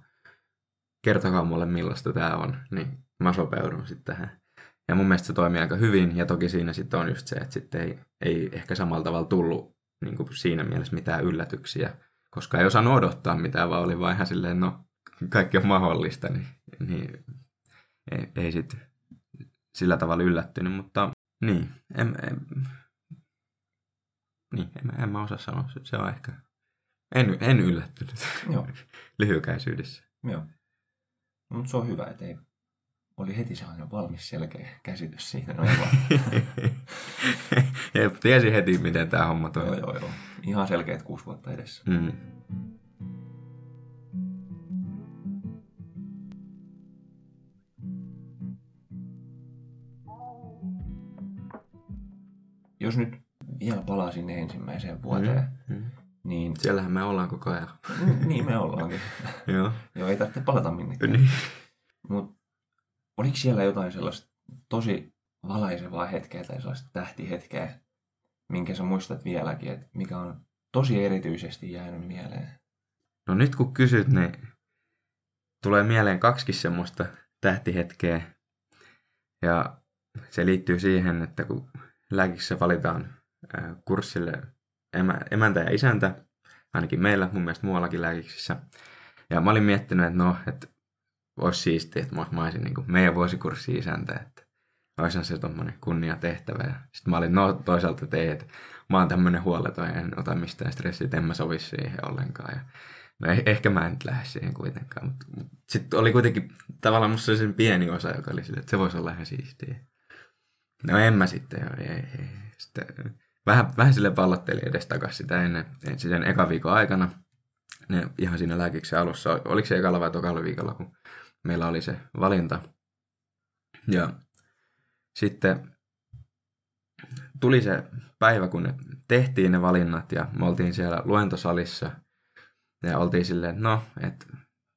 kertokaa mulle millaista tämä on, niin mä sopeudun sitten tähän. Ja mun mielestä se toimii aika hyvin, ja toki siinä sitten on just se, että sitten ei, ei ehkä samalla tavalla tullut niin kuin siinä mielessä mitään yllätyksiä, koska ei osannut odottaa mitään, vaan oli vaan ihan silleen, no kaikki on mahdollista, niin, niin ei, ei sitten sillä tavalla yllättynyt, mutta niin, en, en, niin, en, en mä osaa sanoa. Se, se on ehkä... En, en yllättynyt Joo, *laughs* lyhykäisyydessä. joo. Mutta se on hyvä, että ei, oli heti sellainen valmis selkeä käsitys siitä. No ja tiesi heti, miten tämä homma joo, toimii. joo, joo. Ihan selkeät kuusi vuotta edessä. Mm. Jos nyt vielä palaa sinne ensimmäiseen vuoteen, Mm. Niin Siellähän me ollaan koko ajan. niin me ollaankin. *laughs* Joo. Joo, ei tarvitse palata minnekään. Niin. Mutta oliko siellä jotain sellaista tosi valaisevaa hetkeä tai sellaista tähtihetkeä, minkä sä muistat vieläkin, että mikä on tosi erityisesti jäänyt mieleen? No nyt kun kysyt, niin tulee mieleen kaksikin semmoista tähtihetkeä. Ja se liittyy siihen, että kun lääkissä valitaan kurssille emä, emäntä ja isäntä, ainakin meillä, mun mielestä muuallakin lääkiksissä. Ja mä olin miettinyt, että no, että olisi siistiä, että mä olisin niin meidän vuosikurssi isäntä, että olisihan se tommonen kunnia tehtävä. Ja sitten mä olin, no toisaalta ei, että mä oon tämmönen huoleton, en ota mistään stressiä, että en mä sovi siihen ollenkaan. Ja no eh- ehkä mä en nyt lähde siihen kuitenkaan, mutta mut sitten oli kuitenkin tavallaan musta sellainen pieni osa, joka oli sille, että se voisi olla ihan siistiä. No en mä sitten, ei, ei. Sitten, vähän, vähän sille pallottelin edes takas sitä ennen, en- sen eka viikon aikana. Ne ihan siinä lääkiksen alussa, oliko se ekalla vai tokalla viikolla, kun meillä oli se valinta. Ja sitten tuli se päivä, kun ne tehtiin ne valinnat ja me oltiin siellä luentosalissa ja oltiin silleen, että no,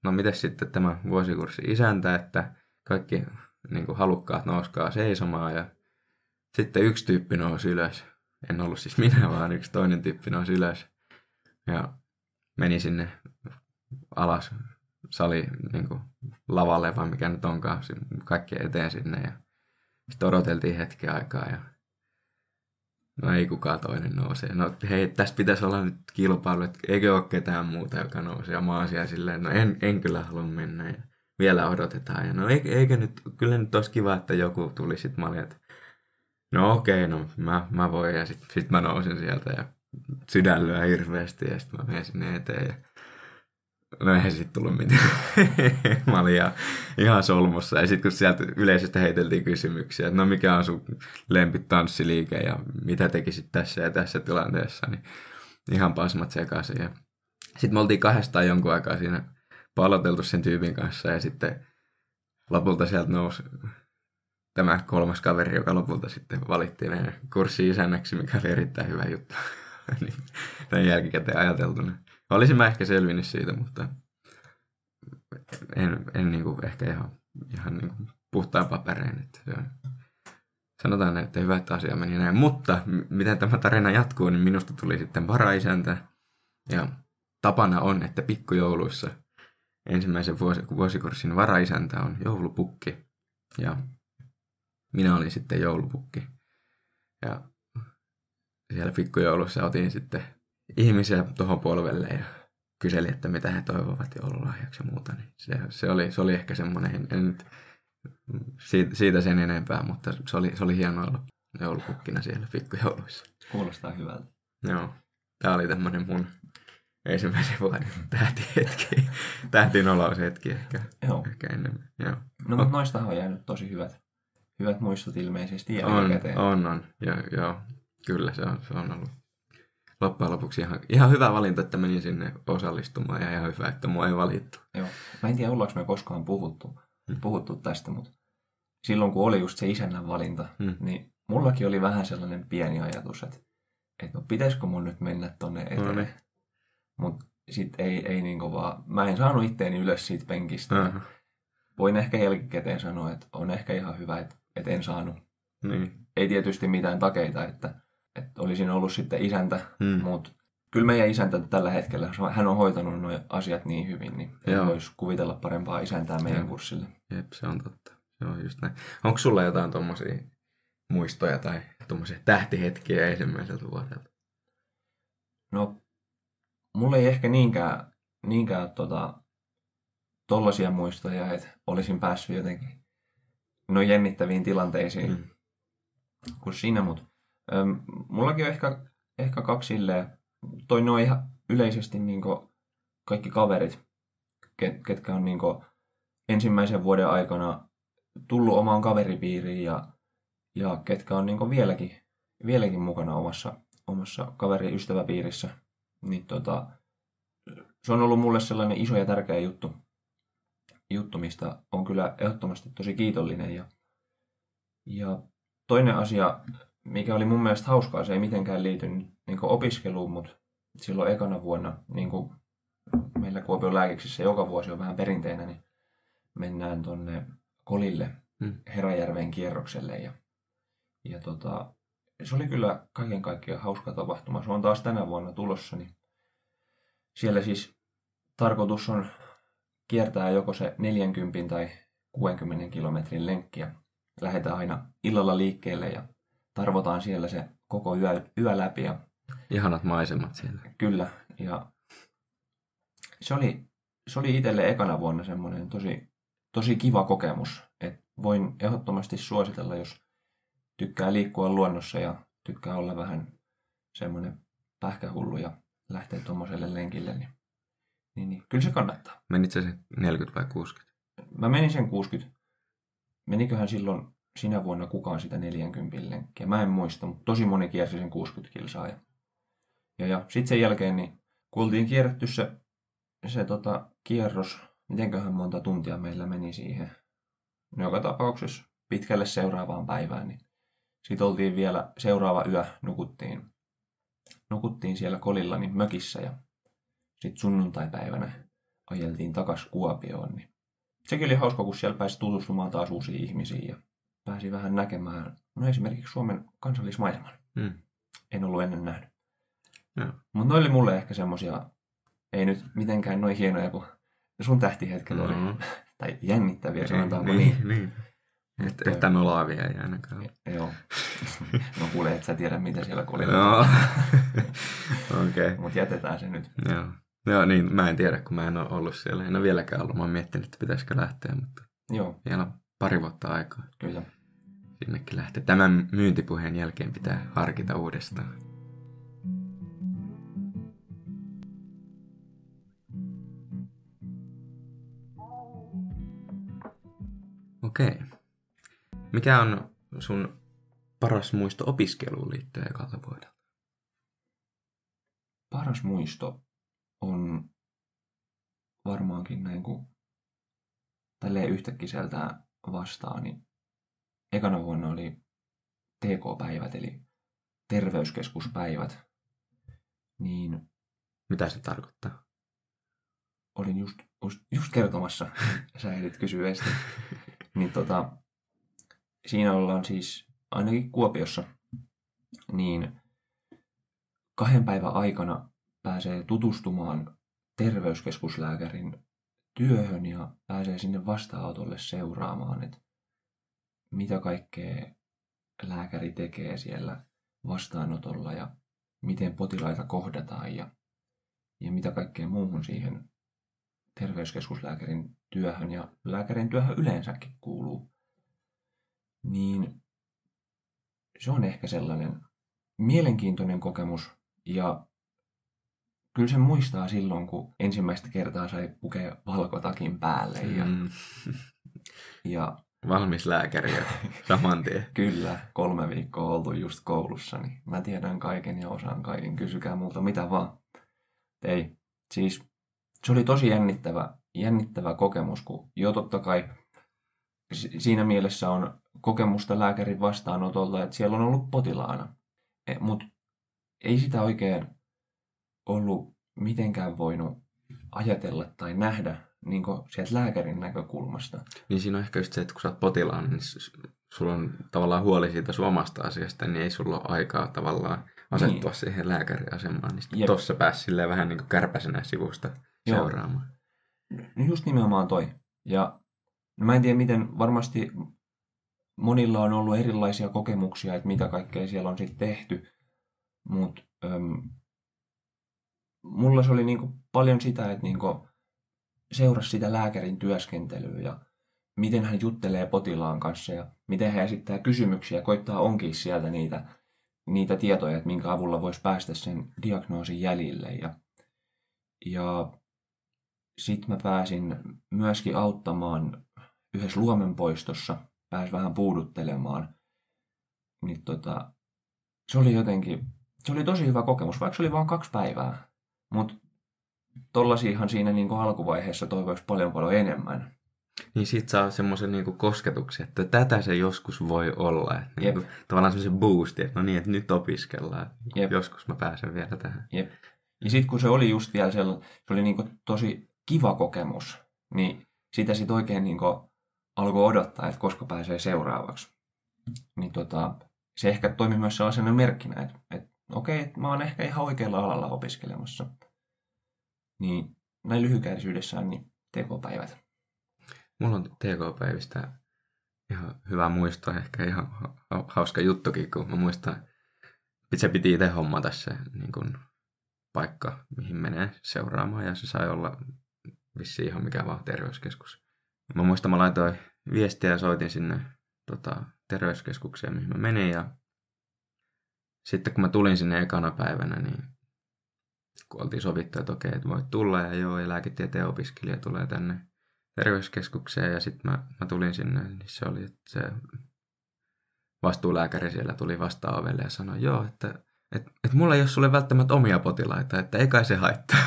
no miten sitten tämä vuosikurssi isäntä, että kaikki niin kuin halukkaat nouskaa seisomaan ja sitten yksi tyyppi nousi ylös. En ollut siis minä, *laughs* vaan yksi toinen tyyppi nousi ylös. Ja meni sinne alas sali niin kuin lavalle vai mikä nyt onkaan, kaikkien eteen sinne. Ja sitten odoteltiin hetken aikaa ja no ei kukaan toinen nouse. No hei, tässä pitäisi olla nyt kilpailu, että eikö ole ketään muuta, joka nousee. Ja mä oon siellä silleen, no en, en kyllä halua mennä. Ja vielä odotetaan. Ja no eikö, eikö nyt, kyllä nyt olisi kiva, että joku tuli. Sitten mä olin, että no okei, no mä, mä voin. Ja sitten sit mä nousin sieltä ja sydän lyö hirveästi ja sitten mä menen sinne eteen. Ja No eihän siitä tullut mitään. *laughs* mä olin ihan, ihan solmussa. Ja sitten kun sieltä yleisesti heiteltiin kysymyksiä, että no mikä on sun lempitanssiliike ja mitä tekisit tässä ja tässä tilanteessa, niin ihan pasmat sekaisin. Ja sitten me oltiin kahdestaan jonkun aikaa siinä paloteltu sen tyypin kanssa ja sitten lopulta sieltä nousi tämä kolmas kaveri, joka lopulta sitten valittiin meidän kurssi isännäksi, mikä oli erittäin hyvä juttu. *laughs* niin, tämän jälkikäteen ajateltuna. Olisin mä ehkä selvinnyt siitä, mutta en, en niin kuin ehkä ihan, ihan niin kuin puhtaan paperein. Että sanotaan, että hyvä, että asia meni näin. Mutta miten tämä tarina jatkuu, niin minusta tuli sitten varaisäntä. Ja tapana on, että pikkujouluissa ensimmäisen vuosi, vuosikurssin varaisäntä on joulupukki. Ja minä olin sitten joulupukki. Ja siellä pikkujoulussa otin sitten ihmisiä tuohon polvelle ja kyseli, että mitä he toivovat joululahjaksi ja muuta. Niin se, se, oli, se oli ehkä semmoinen, en, nyt siitä, siitä sen enempää, mutta se oli, se oli hienoa olla joulupukkina siellä pikkujouluissa. Kuulostaa hyvältä. Joo, tämä oli tämmöinen mun ensimmäisen vuoden tähtihetki, tähtinoloushetki ehkä, Joo. ehkä enemmän. Joo. No, mutta noistahan on jäänyt tosi hyvät, hyvät muistot ilmeisesti On, jälkikäteen. on, on. Ja, joo, kyllä se on, se on ollut loppujen lopuksi ihan, ihan hyvä valinta, että menin sinne osallistumaan ja ihan hyvä, että mua ei valittu. Joo. Mä en tiedä, ollaanko me koskaan puhuttu, Mm. puhuttu tästä, mutta silloin kun oli just se isännän valinta, Mm. niin mullakin oli vähän sellainen pieni ajatus, että, että no pitäisikö mun nyt mennä tonne No eteen. niin. Mutta sitten ei, ei niinku vaan, mä en saanut itteeni ylös siitä penkistä. Aha, Voin ehkä jälkikäteen sanoa, että on ehkä ihan hyvä, että, että en saanut. niin. Ei tietysti mitään takeita, että, että olisin ollut sitten isäntä, Mm. mutta kyllä meidän isäntä tällä hetkellä, hän on hoitanut nuo asiat niin hyvin, niin ei voisi kuvitella parempaa isäntää meidän Joo. kurssille. Jep, se on totta. Se on just näin. Onko sulla jotain tommosia muistoja tai tommosia tähtihetkiä ensimmäiseltä vuodelta? No, mulla ei ehkä niinkään, niinkään tota, tollaisia muistoja, että olisin päässyt jotenkin no jännittäviin tilanteisiin Mm. kuin siinä, mutta äm, mullakin on ehkä ehkä kaksi silleen. Toinen on ihan yleisesti niin kaikki kaverit, ketkä on niin ensimmäisen vuoden aikana tullut omaan kaveripiiriin ja, ja ketkä on niin vieläkin, vieläkin mukana omassa, omassa kaveriystäväpiirissä. Niin tota, se on ollut mulle sellainen iso ja tärkeä juttu, juttu mistä on kyllä ehdottomasti tosi kiitollinen. Ja, ja toinen asia, mikä oli mun mielestä hauskaa, se ei mitenkään liity niin opiskeluun, mutta silloin ekana vuonna, niin kuin meillä Kuopion lääkiksissä joka vuosi on vähän perinteinen, niin mennään tonne Kolille hmm. Heräjärven kierrokselle. Ja, ja tota, se oli kyllä kaiken kaikkiaan hauska tapahtuma. Se on taas tänä vuonna tulossa, niin siellä siis tarkoitus on kiertää joko se 40 tai 60 kilometrin lenkkiä. Lähdetään aina illalla liikkeelle ja tarvotaan siellä se koko yö, yö läpi. Ja, Ihanat maisemat siellä. Kyllä, ja se oli, se oli itselle ekana vuonna semmoinen tosi, tosi kiva kokemus. että voin ehdottomasti suositella, jos tykkää liikkua luonnossa ja tykkää olla vähän semmoinen pähkähullu ja lähteä tuommoiselle lenkille, niin, niin, niin kyllä se kannattaa. Menit se 40 vai 60? Mä menin sen 60. Meniköhän silloin sinä vuonna kukaan sitä 40 lenkkiä? Mä en muista, mutta tosi moni kiersi sen 60 kilsaa. Ja, ja, ja sitten sen jälkeen, niin kun oltiin kierretty se, se tota, kierros, mitenköhän monta tuntia meillä meni siihen. No, joka tapauksessa pitkälle seuraavaan päivään, niin sitten oltiin vielä seuraava yö, nukuttiin, nukuttiin siellä kolilla niin mökissä ja sitten sunnuntaipäivänä ajeltiin takas Kuopioon. Niin sekin oli hauska, kun siellä pääsi tutustumaan taas uusiin ihmisiin ja pääsi vähän näkemään no esimerkiksi Suomen kansallismaiseman. Mm. En ollut ennen nähnyt. Mutta noille mulle ehkä semmosia, ei nyt mitenkään noin hienoja kuin sun tähtihetket mm-hmm. oli. *laughs* tai jännittäviä, sanotaanko niin. niin. niin. Että, että nolaavia ei ainakaan. Joo. *laughs* No kuule, et sä tiedä, mitä siellä kolilla Joo. *laughs* Okei. Okay. Mutta jätetään se nyt. Joo. Joo, niin mä en tiedä, kun mä en ole ollut siellä. En ole vieläkään ollut. Mä oon miettinyt, että pitäisikö lähteä, mutta Joo. vielä on pari vuotta aikaa. Kyllä. Sinnekin lähteä. Tämän myyntipuheen jälkeen pitää harkita uudestaan. Okei. Okay. Mikä on sun paras muisto opiskeluun liittyen ekalta vuodelta? Paras muisto on varmaankin näin kuin tälleen yhtäkkiseltään vastaan, niin ekana vuonna oli TK-päivät, eli terveyskeskuspäivät. Niin Mitä se tarkoittaa? Olin just, just, just kertomassa, *laughs* sä ehdit kysyä *laughs* niin tota, siinä ollaan siis ainakin Kuopiossa, niin kahden päivän aikana pääsee tutustumaan terveyskeskuslääkärin työhön ja pääsee sinne vastaanotolle seuraamaan, että mitä kaikkea lääkäri tekee siellä vastaanotolla ja miten potilaita kohdataan ja, ja mitä kaikkea muuhun siihen terveyskeskuslääkärin työhön ja lääkärin työhön yleensäkin kuuluu, niin se on ehkä sellainen mielenkiintoinen kokemus ja kyllä se muistaa silloin, kun ensimmäistä kertaa sai pukea valkotakin päälle ja, mm. *laughs* ja Valmis lääkäri saman tien. *laughs* Kyllä, kolme viikkoa oltu just koulussa, niin mä tiedän kaiken ja osaan kaiken, kysykää multa mitä vaan. Ei, siis se oli tosi jännittävä, jännittävä kokemus, kun jo totta kai siinä mielessä on kokemusta lääkärin vastaanotolta, että siellä on ollut potilaana. E, Mutta ei sitä oikein ollut mitenkään voinut ajatella tai nähdä niin sieltä lääkärin näkökulmasta. Niin siinä on ehkä just se, että kun sä oot potilaana, niin sulla on tavallaan huoli siitä sun omasta asiasta, niin ei sulla ole aikaa tavallaan asettua niin. siihen lääkäriasemaan. Niin tuossa pääsi silleen vähän niin kuin kärpäsenä sivusta Joo. seuraamaan. No just nimenomaan toi. Ja no mä en tiedä, miten varmasti monilla on ollut erilaisia kokemuksia, että mitä kaikkea siellä on sitten tehty. Mutta mulla se oli niinku paljon sitä, että niinku seurasi sitä lääkärin työskentelyä ja miten hän juttelee potilaan kanssa ja miten hän esittää kysymyksiä, koittaa onkin sieltä niitä niitä tietoja, että minkä avulla voisi päästä sen diagnoosin jäljille. Ja, ja sitten mä pääsin myöskin auttamaan yhdessä luomenpoistossa, pääsin vähän puuduttelemaan. Niin tota, se oli jotenkin, se oli tosi hyvä kokemus, vaikka se oli vain kaksi päivää. Mutta tollasiahan siinä niin alkuvaiheessa toivoisi paljon paljon enemmän. Niin sit saa semmoisen niinku kosketuksen, että tätä se joskus voi olla. Että niinku, tavallaan semmoisen boosti, että no niin, että nyt opiskellaan. Jep. Joskus mä pääsen vielä tähän. Jep. Ja sitten kun se oli just vielä sellainen, se oli niinku tosi kiva kokemus, niin sitä sitten oikein niinku alkoi odottaa, että koska pääsee seuraavaksi. Niin tota, se ehkä toimi myös sellaisena merkkinä, että, että okei, että mä oon ehkä ihan oikealla alalla opiskelemassa. Niin näin lyhykäisyydessään niin tekopäivät. Mulla on TK-päivistä ihan hyvä muisto, ehkä ihan hauska juttukin, kun mä muistan, että se piti itse hommata se niin kun, paikka, mihin menee seuraamaan, ja se sai olla vissiin ihan mikä vaan terveyskeskus. Mä muistan, mä laitoin viestiä ja soitin sinne tota, terveyskeskukseen, mihin mä menin, ja sitten kun mä tulin sinne ekana päivänä, niin kun oltiin sovittu, että okei, että voit tulla, ja joo, ja lääketieteen opiskelija tulee tänne terveyskeskukseen ja sitten mä, mä tulin sinne, niin se oli, että se vastuulääkäri siellä tuli vastaan ovelle ja sanoi, joo, että et, et mulla ei ole sulle välttämättä omia potilaita, että ei kai se haittaa. *laughs*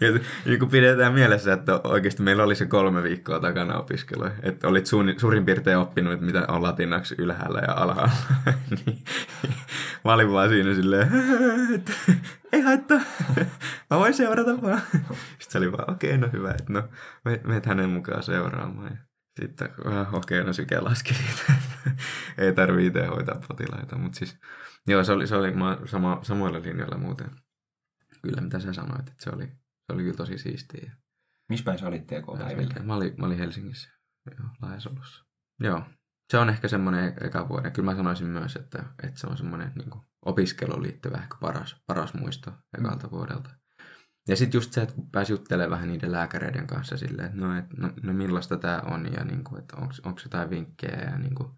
ja kun pidetään mielessä, että oikeasti meillä oli se kolme viikkoa takana opiskelua. Että olit suurin, suurin piirtein oppinut, että mitä on latinaksi ylhäällä ja alhaalla. *laughs* niin, mä olin vaan siinä silleen, että ei haittaa, mä voin seurata vaan. Sitten se oli vaan, okei, okay, no hyvä, että no, meet hänen mukaan seuraamaan. Ja sitten okei, okay, no syke laski *laughs* ei tarvitse itse hoitaa potilaita. Mutta siis, joo, se oli, se oli sama, samoilla linjoilla muuten kyllä, mitä sä sanoit, että se oli, se oli kyllä tosi siistiä. Missä päin sä olit TK-päivillä? Mä olin, mä olin Helsingissä, joo. Joo, se on ehkä semmoinen e-, eka vuoden. Kyllä mä sanoisin myös, että, että se on semmoinen niin kuin, opiskeluun liittyvä ehkä paras, paras muisto ekalta mm. vuodelta. Ja sitten just se, että kun pääsi juttelemaan vähän niiden lääkäreiden kanssa silleen, että no, et, no, no millaista tämä on ja niin kuin, että onko jotain vinkkejä ja niin kuin,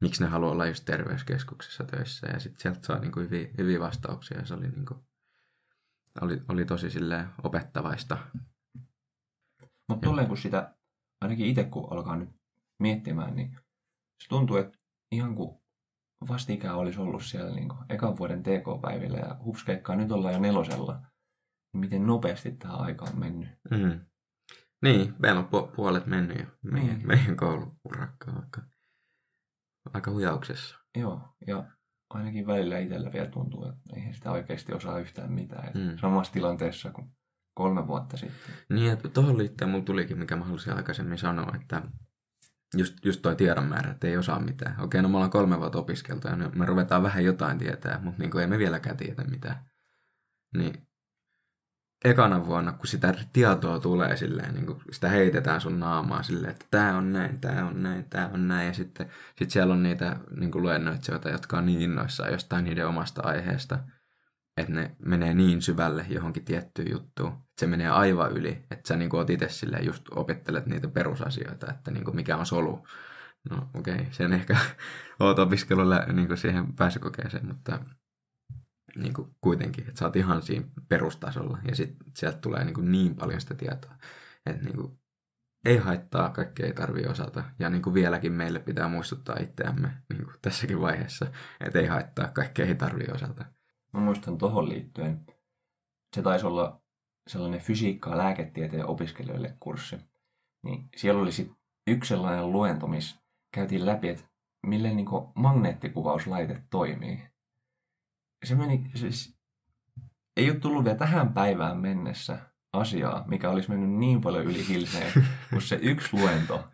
miksi ne haluaa olla just terveyskeskuksessa töissä. Ja sitten sieltä saa niin kuin, hyviä, hyviä vastauksia ja se oli niin kuin, oli, oli tosi silleen opettavaista. Mutta tolleen kun sitä, ainakin itse kun alkaa nyt miettimään, niin se tuntuu, että ihan kuin vastikään olisi ollut siellä niin kuin ekan vuoden TK-päivillä ja hupskeikkaa nyt ollaan jo nelosella. Niin miten nopeasti tämä aika on mennyt. Mm. Niin, meillä on pu- puolet mennyt jo meidän, mm. meidän koulurakkaan aika, aika hujauksessa. Joo, ja ainakin välillä itsellä vielä tuntuu, että eihän sitä oikeasti osaa yhtään mitään. Mm. Samassa tilanteessa kuin kolme vuotta sitten. Niin, että tuohon liittyen mulla tulikin, mikä mä halusin aikaisemmin sanoa, että just, just toi tiedon määrä, että ei osaa mitään. Okei, no me ollaan kolme vuotta opiskeltu ja me ruvetaan vähän jotain tietää, mutta niin kuin ei me vieläkään tiedä mitään. Niin ekana vuonna, kun sitä tietoa tulee silleen, niin kuin sitä heitetään sun naamaa silleen, että tämä on näin, tämä on näin, tämä on näin. Ja sitten sit siellä on niitä niin kuin luennoitsijoita, jotka on niin innoissaan jostain niiden omasta aiheesta, että ne menee niin syvälle johonkin tiettyyn juttuun, että se menee aivan yli. Että sä niin kuin oot itse silleen just opettelet niitä perusasioita, että niin kuin mikä on solu. No okei, okay, sen ehkä *laughs* oot opiskelulla niin kuin siihen pääsykokeeseen, mutta niin kuin kuitenkin, että sä oot ihan siinä perustasolla ja sitten sieltä tulee niin, kuin niin paljon sitä tietoa, että niin kuin ei haittaa, kaikki ei tarvi osata. Ja niin kuin vieläkin meille pitää muistuttaa itseämme niin kuin tässäkin vaiheessa, että ei haittaa, kaikki ei tarvi osata. Mä muistan tuohon liittyen, se taisi olla sellainen fysiikkaa lääketieteen opiskelijoille kurssi. Niin siellä oli sitten yksi sellainen luento, missä käytiin läpi, että millä niin magneettikuvauslaite toimii se meni, siis ei ole tullut vielä tähän päivään mennessä asiaa, mikä olisi mennyt niin paljon yli hilseen *laughs* kuin se yksi luento.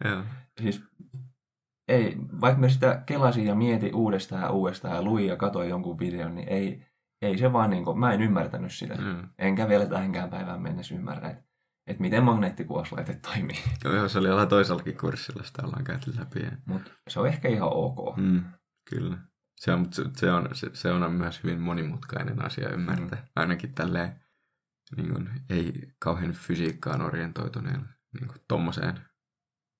siis ei, vaikka mä sitä kelasin ja mietin uudestaan ja uudestaan ja luin ja katsoin jonkun videon, niin ei, ei se vaan niin kuin, mä en ymmärtänyt sitä. Mm. Enkä vielä tähänkään päivään mennessä ymmärrä, että, että miten magneettikuvauslaite toimii. Joo, se oli olla toisellakin kurssilla, sitä ollaan käyty läpi. Mutta se on ehkä ihan ok. Mm, kyllä. Se on, se, on, se, se on myös hyvin monimutkainen asia ymmärtää. Mm. Ainakin tälleen niin kuin, ei kauhean fysiikkaan orientoituneen niin kuin, tommoseen,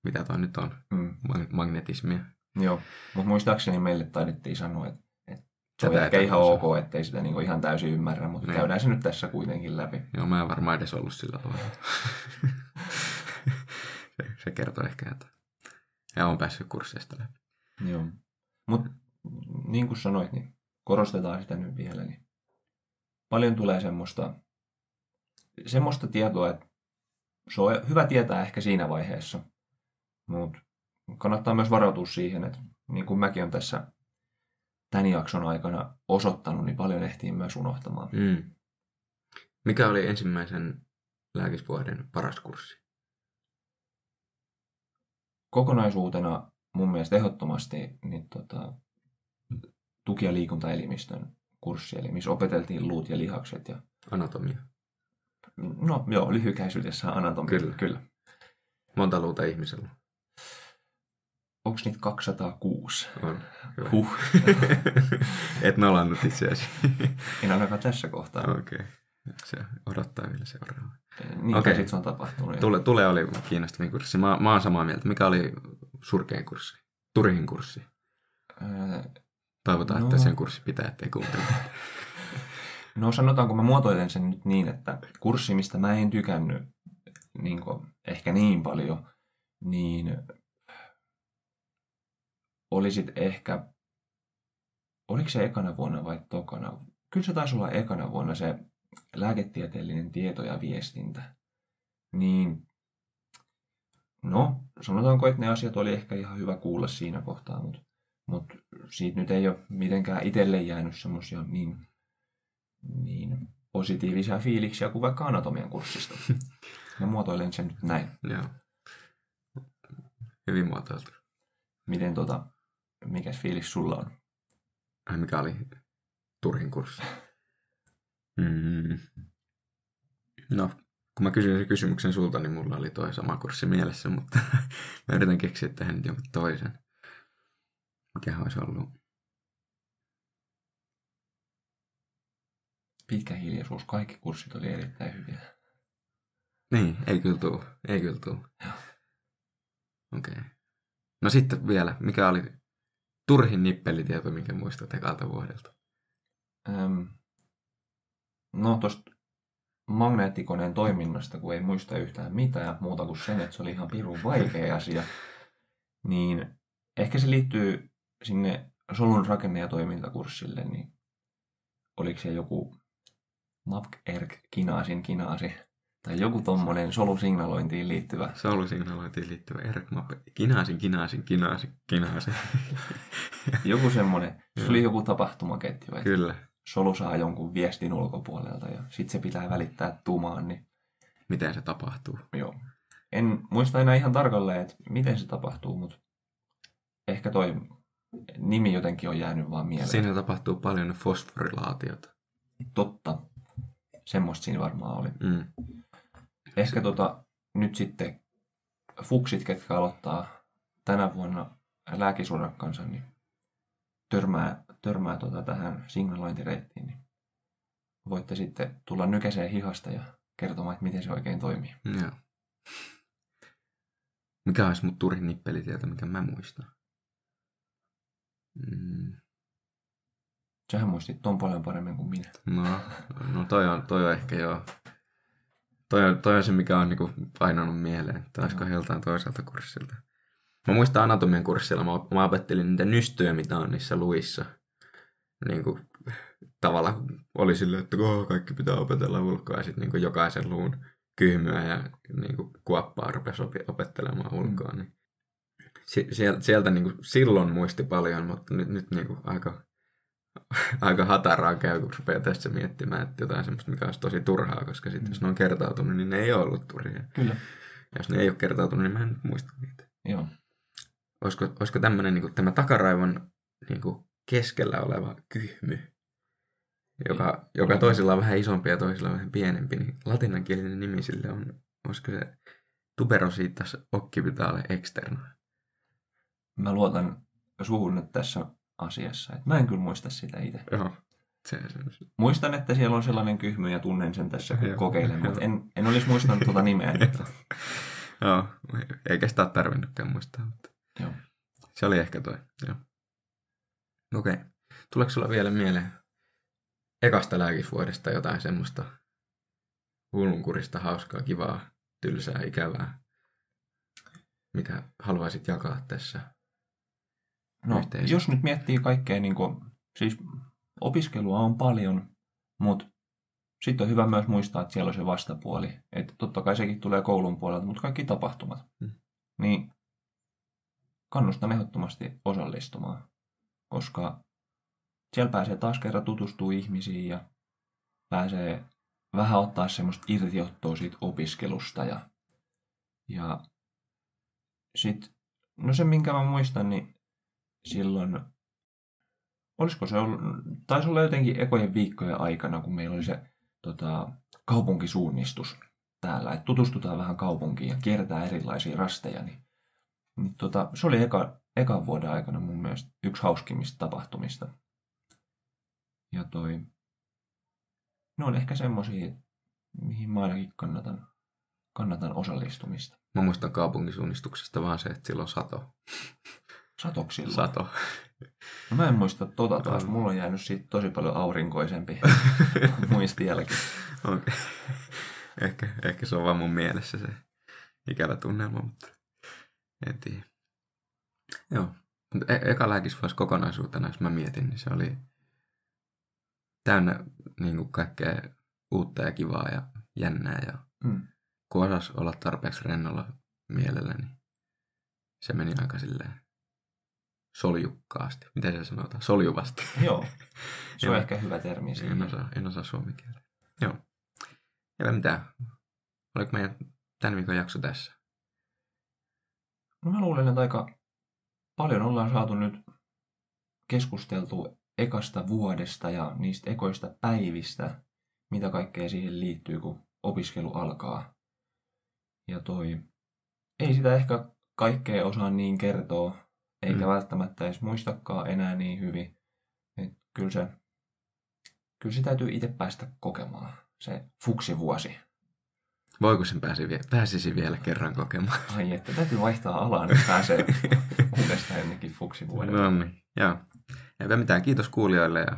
mitä toi nyt on, mm. magnetismia. Joo, mutta muistaakseni meille taidettiin sanoa, että, että se on ehkä ihan ok, ettei sitä niinku ihan täysin ymmärrä, mutta Niin. käydään se nyt tässä kuitenkin läpi. Joo, mä en varmaan edes ollut sillä tavalla. *laughs* se, se kertoo ehkä jotain. Ja on päässyt kursseista läpi. Joo. Mutta niin kuin sanoit, niin korostetaan sitä nyt vielä. Niin paljon tulee semmoista, semmoista tietoa, että se on hyvä tietää ehkä siinä vaiheessa. Mutta kannattaa myös varautua siihen, että niin kuin mäkin olen tässä tämän jakson aikana osoittanut, niin paljon ehtii myös unohtamaan. Mm. Mikä oli ensimmäisen lääkisvuoden paras kurssi? Kokonaisuutena mun mielestä ehdottomasti niin tota, tuki- ja liikuntaelimistön kurssi, eli missä opeteltiin luut ja lihakset ja Anatomia. No joo, lyhykäisyydessä anatomia. Kyllä. Kyllä. Monta luuta ihmisellä Onko niitä 206? on? Huh. *laughs* Et nolannut itseäsi. En ainakaan tässä kohtaa. Okei. Okay. Se odottaa vielä seuraava. Niin Okei. okay. sit se on tapahtunut. Tule, tule oli kiinnostavin kurssi. Mä, mä oon samaa mieltä. Mikä oli surkein kurssi? Turihin kurssi. Öö, Toivotaan, No. että sen kurssi pitää, ettei kuuntele. *laughs* No sanotaanko, mä muotoilen sen nyt niin, että kurssi, mistä mä en tykännyt niin ehkä niin paljon, niin olisit ehkä, oliko se ekana vuonna vai tokana? Kyllä se taisi olla ekana vuonna se lääketieteellinen tieto ja viestintä. Niin, no, sanotaanko, että ne asiat oli ehkä ihan hyvä kuulla siinä kohtaa, mutta, mutta siitä nyt ei ole mitenkään itselle jäänyt semmoisia niin niin positiivisia fiiliksiä kuin vaikka anatomian kurssista. *laughs* Mä muotoilen sen nyt näin. Joo. Hyvin muotoiltu. Miten tota, mikäs fiilis sulla on? Ai mikä oli Turhin kurssi? *laughs* Mm. No, kun mä kysyin sen kysymyksen sulta, niin mulla oli toi sama kurssi mielessä, mutta *laughs* mä yritän keksiä tähän jonkun toisen. Mikä olisi ollut? Pitkä hiljaisuus, kaikki kurssit oli erittäin hyviä. Niin, ei kyllä tuu. Ei kyllä tuu. Joo. Okei. Okay. No sitten vielä, mikä oli turhin nippelitieto, minkä muistat ekalta vuodelta? Öm, no tosta magneettikoneen toiminnasta, kun ei muista yhtään mitään muuta kuin sen, että se oli ihan pirun vaikea asia, niin ehkä se liittyy sinne solun rakenne- ja toimintakurssille, niin oliko se joku MAPK-ERG kinaasin kinaasi tai joku tommonen solusignalointiin liittyvä. Soulusignalointiin liittyvä ERCMAP. Kinaasin, kinaasin, kinaasin, kinaasin. *laughs* Joku semmonen, se oli joku tapahtumaketju, että Kyllä. solu saa jonkun viestin ulkopuolelta ja sitten se pitää välittää tumaan, niin Miten se tapahtuu? joo. En muista enää ihan tarkalleen, että miten se tapahtuu, mutta ehkä toi nimi jotenkin on jäänyt vaan mieleen. Siinä tapahtuu paljon fosforilaatiota. Totta. Semmoista siinä varmaan oli. Mm. Ehkä tota, nyt sitten fuksit, ketkä aloittaa tänä vuonna lääkisurakkansa, niin törmää, törmää tota tähän signalointireittiin, niin voitte sitten tulla nykäiseen hihasta ja kertomaan, että miten se oikein toimii. Joo. Mikä olisi mut turhin nippelitieto, mikä mä muistan? Mm. Sähän muistit ton paljon paremmin kuin minä. No, no toi, on, toi on ehkä joo. Toi on, toi on se, mikä on niinku painanut mieleen. että olisiko joltain toiselta kurssilta. Mä muistan anatomian kurssilla, mä, mä opettelin niitä nystöjä, mitä on niissä luissa. Niinku, tavallaan oli silleen, että oh, kaikki pitää opetella ulkoa. Ja sitten niinku jokaisen luun kyhmyä ja niinku kuoppaa rupesi opettelemaan ulkoa. Niin. Si- sieltä, sieltä niinku silloin muisti paljon, mutta nyt, nyt niinku aika *laughs* aika hataraa käy, kun rupeaa tässä miettimään, että jotain semmoista, mikä olisi tosi turhaa, koska sitten jos ne on kertautunut, niin ne ei ole ollut turhia. Kyllä. Ja jos ne ei ole kertautunut, niin mä en nyt muista niitä. Joo. Olisiko, olisiko tämmöinen niin tämä takaraivon niin kuin keskellä oleva kyhmy, joka, joka toisilla on vähän isompi ja toisilla on vähän pienempi, niin latinankielinen nimi sille on, olisiko se tuberositas occipitale externa. Mä luotan suhun nyt tässä asiassa. Et mä en kyllä muista sitä itse. Joo, se, se, se. Muistan, että siellä on sellainen kyhmy ja tunnen sen tässä, kun Joo, kokeilen, mutta en, en olisi muistanut tuota nimeä. Joo, eikä sitä ole tarvinnutkaan muistaa. Mutta. Joo. se oli ehkä toi. Joo. Okei. Okay. Tuleeko sulla vielä mieleen ekasta lääkisvuodesta jotain semmoista hullunkurista, hauskaa, kivaa, tylsää, ikävää, mitä haluaisit jakaa tässä No, jos nyt miettii kaikkea, niin kuin, siis opiskelua on paljon, mutta sitten on hyvä myös muistaa, että siellä on se vastapuoli. Että totta kai sekin tulee koulun puolelta, mutta kaikki tapahtumat. Mm. Niin kannustan ehdottomasti osallistumaan, koska siellä pääsee taas kerran tutustuu ihmisiin ja pääsee vähän ottaa semmoista irtiottoa siitä opiskelusta. Ja, ja sitten, no se minkä mä muistan, niin silloin, olisiko se ollut, taisi olla jotenkin ekojen viikkojen aikana, kun meillä oli se tota, kaupunkisuunnistus täällä, että tutustutaan vähän kaupunkiin ja kiertää erilaisia rasteja, niin, niin tota, se oli eka, ekan vuoden aikana mun mielestä yksi hauskimmista tapahtumista. Ja toi, ne on ehkä semmosia, mihin mä ainakin kannatan, kannatan osallistumista. Mä muistan kaupunkisuunnistuksesta vaan se, että silloin sato. *laughs* Satoksilla. Sato. *laughs* No mä en muista tota taas. Mulla on jäänyt siitä tosi paljon aurinkoisempi *laughs* muisti jälkeen. Okay. *laughs* ehkä, ehkä se on vaan mun mielessä se ikävä tunnelma, mutta en tiedä. Joo. Mutta e- eka lääkisvuosi kokonaisuutena, jos mä mietin, niin se oli täynnä niin kuin kaikkea uutta ja kivaa ja jännää. Ja Mm. kun osasi olla tarpeeksi rennolla mielellä, niin se meni aika silleen soljukkaasti. Miten se sanotaan? Soljuvasti. Joo, *laughs* se on ehkä hyvä termi En siihen. osaa, en osaa suomen kieltä. Joo. Ei mitään. Oliko meidän tämän viikon jakso tässä? No mä luulen, että aika paljon ollaan saatu nyt keskusteltu ekasta vuodesta ja niistä ekoista päivistä, mitä kaikkea siihen liittyy, kun opiskelu alkaa. Ja toi, ei sitä ehkä kaikkea osaa niin kertoa, eikä Mm. välttämättä edes muistakaan enää niin hyvin. Et kyllä se, kyllä se täytyy itse päästä kokemaan, se fuksivuosi. Voiko sen pääsi pääsisi vielä kerran kokemaan? Ai että, täytyy vaihtaa alaa, niin pääsee *laughs* uudestaan jonnekin fuksivuodelle. no niin, joo. Eipä mitään. Kiitos kuulijoille ja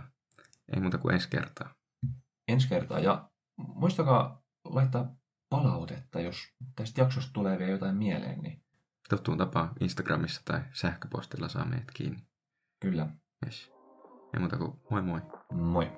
ei muuta kuin ensi kertaa. ensi kertaa. Ja muistakaa laittaa palautetta, jos tästä jaksosta tulee vielä jotain mieleen, niin Tuttuun tapaan Instagramissa tai sähköpostilla saa meidät kiinni. kyllä, Yes. Ei muuta kuin moi moi. moi.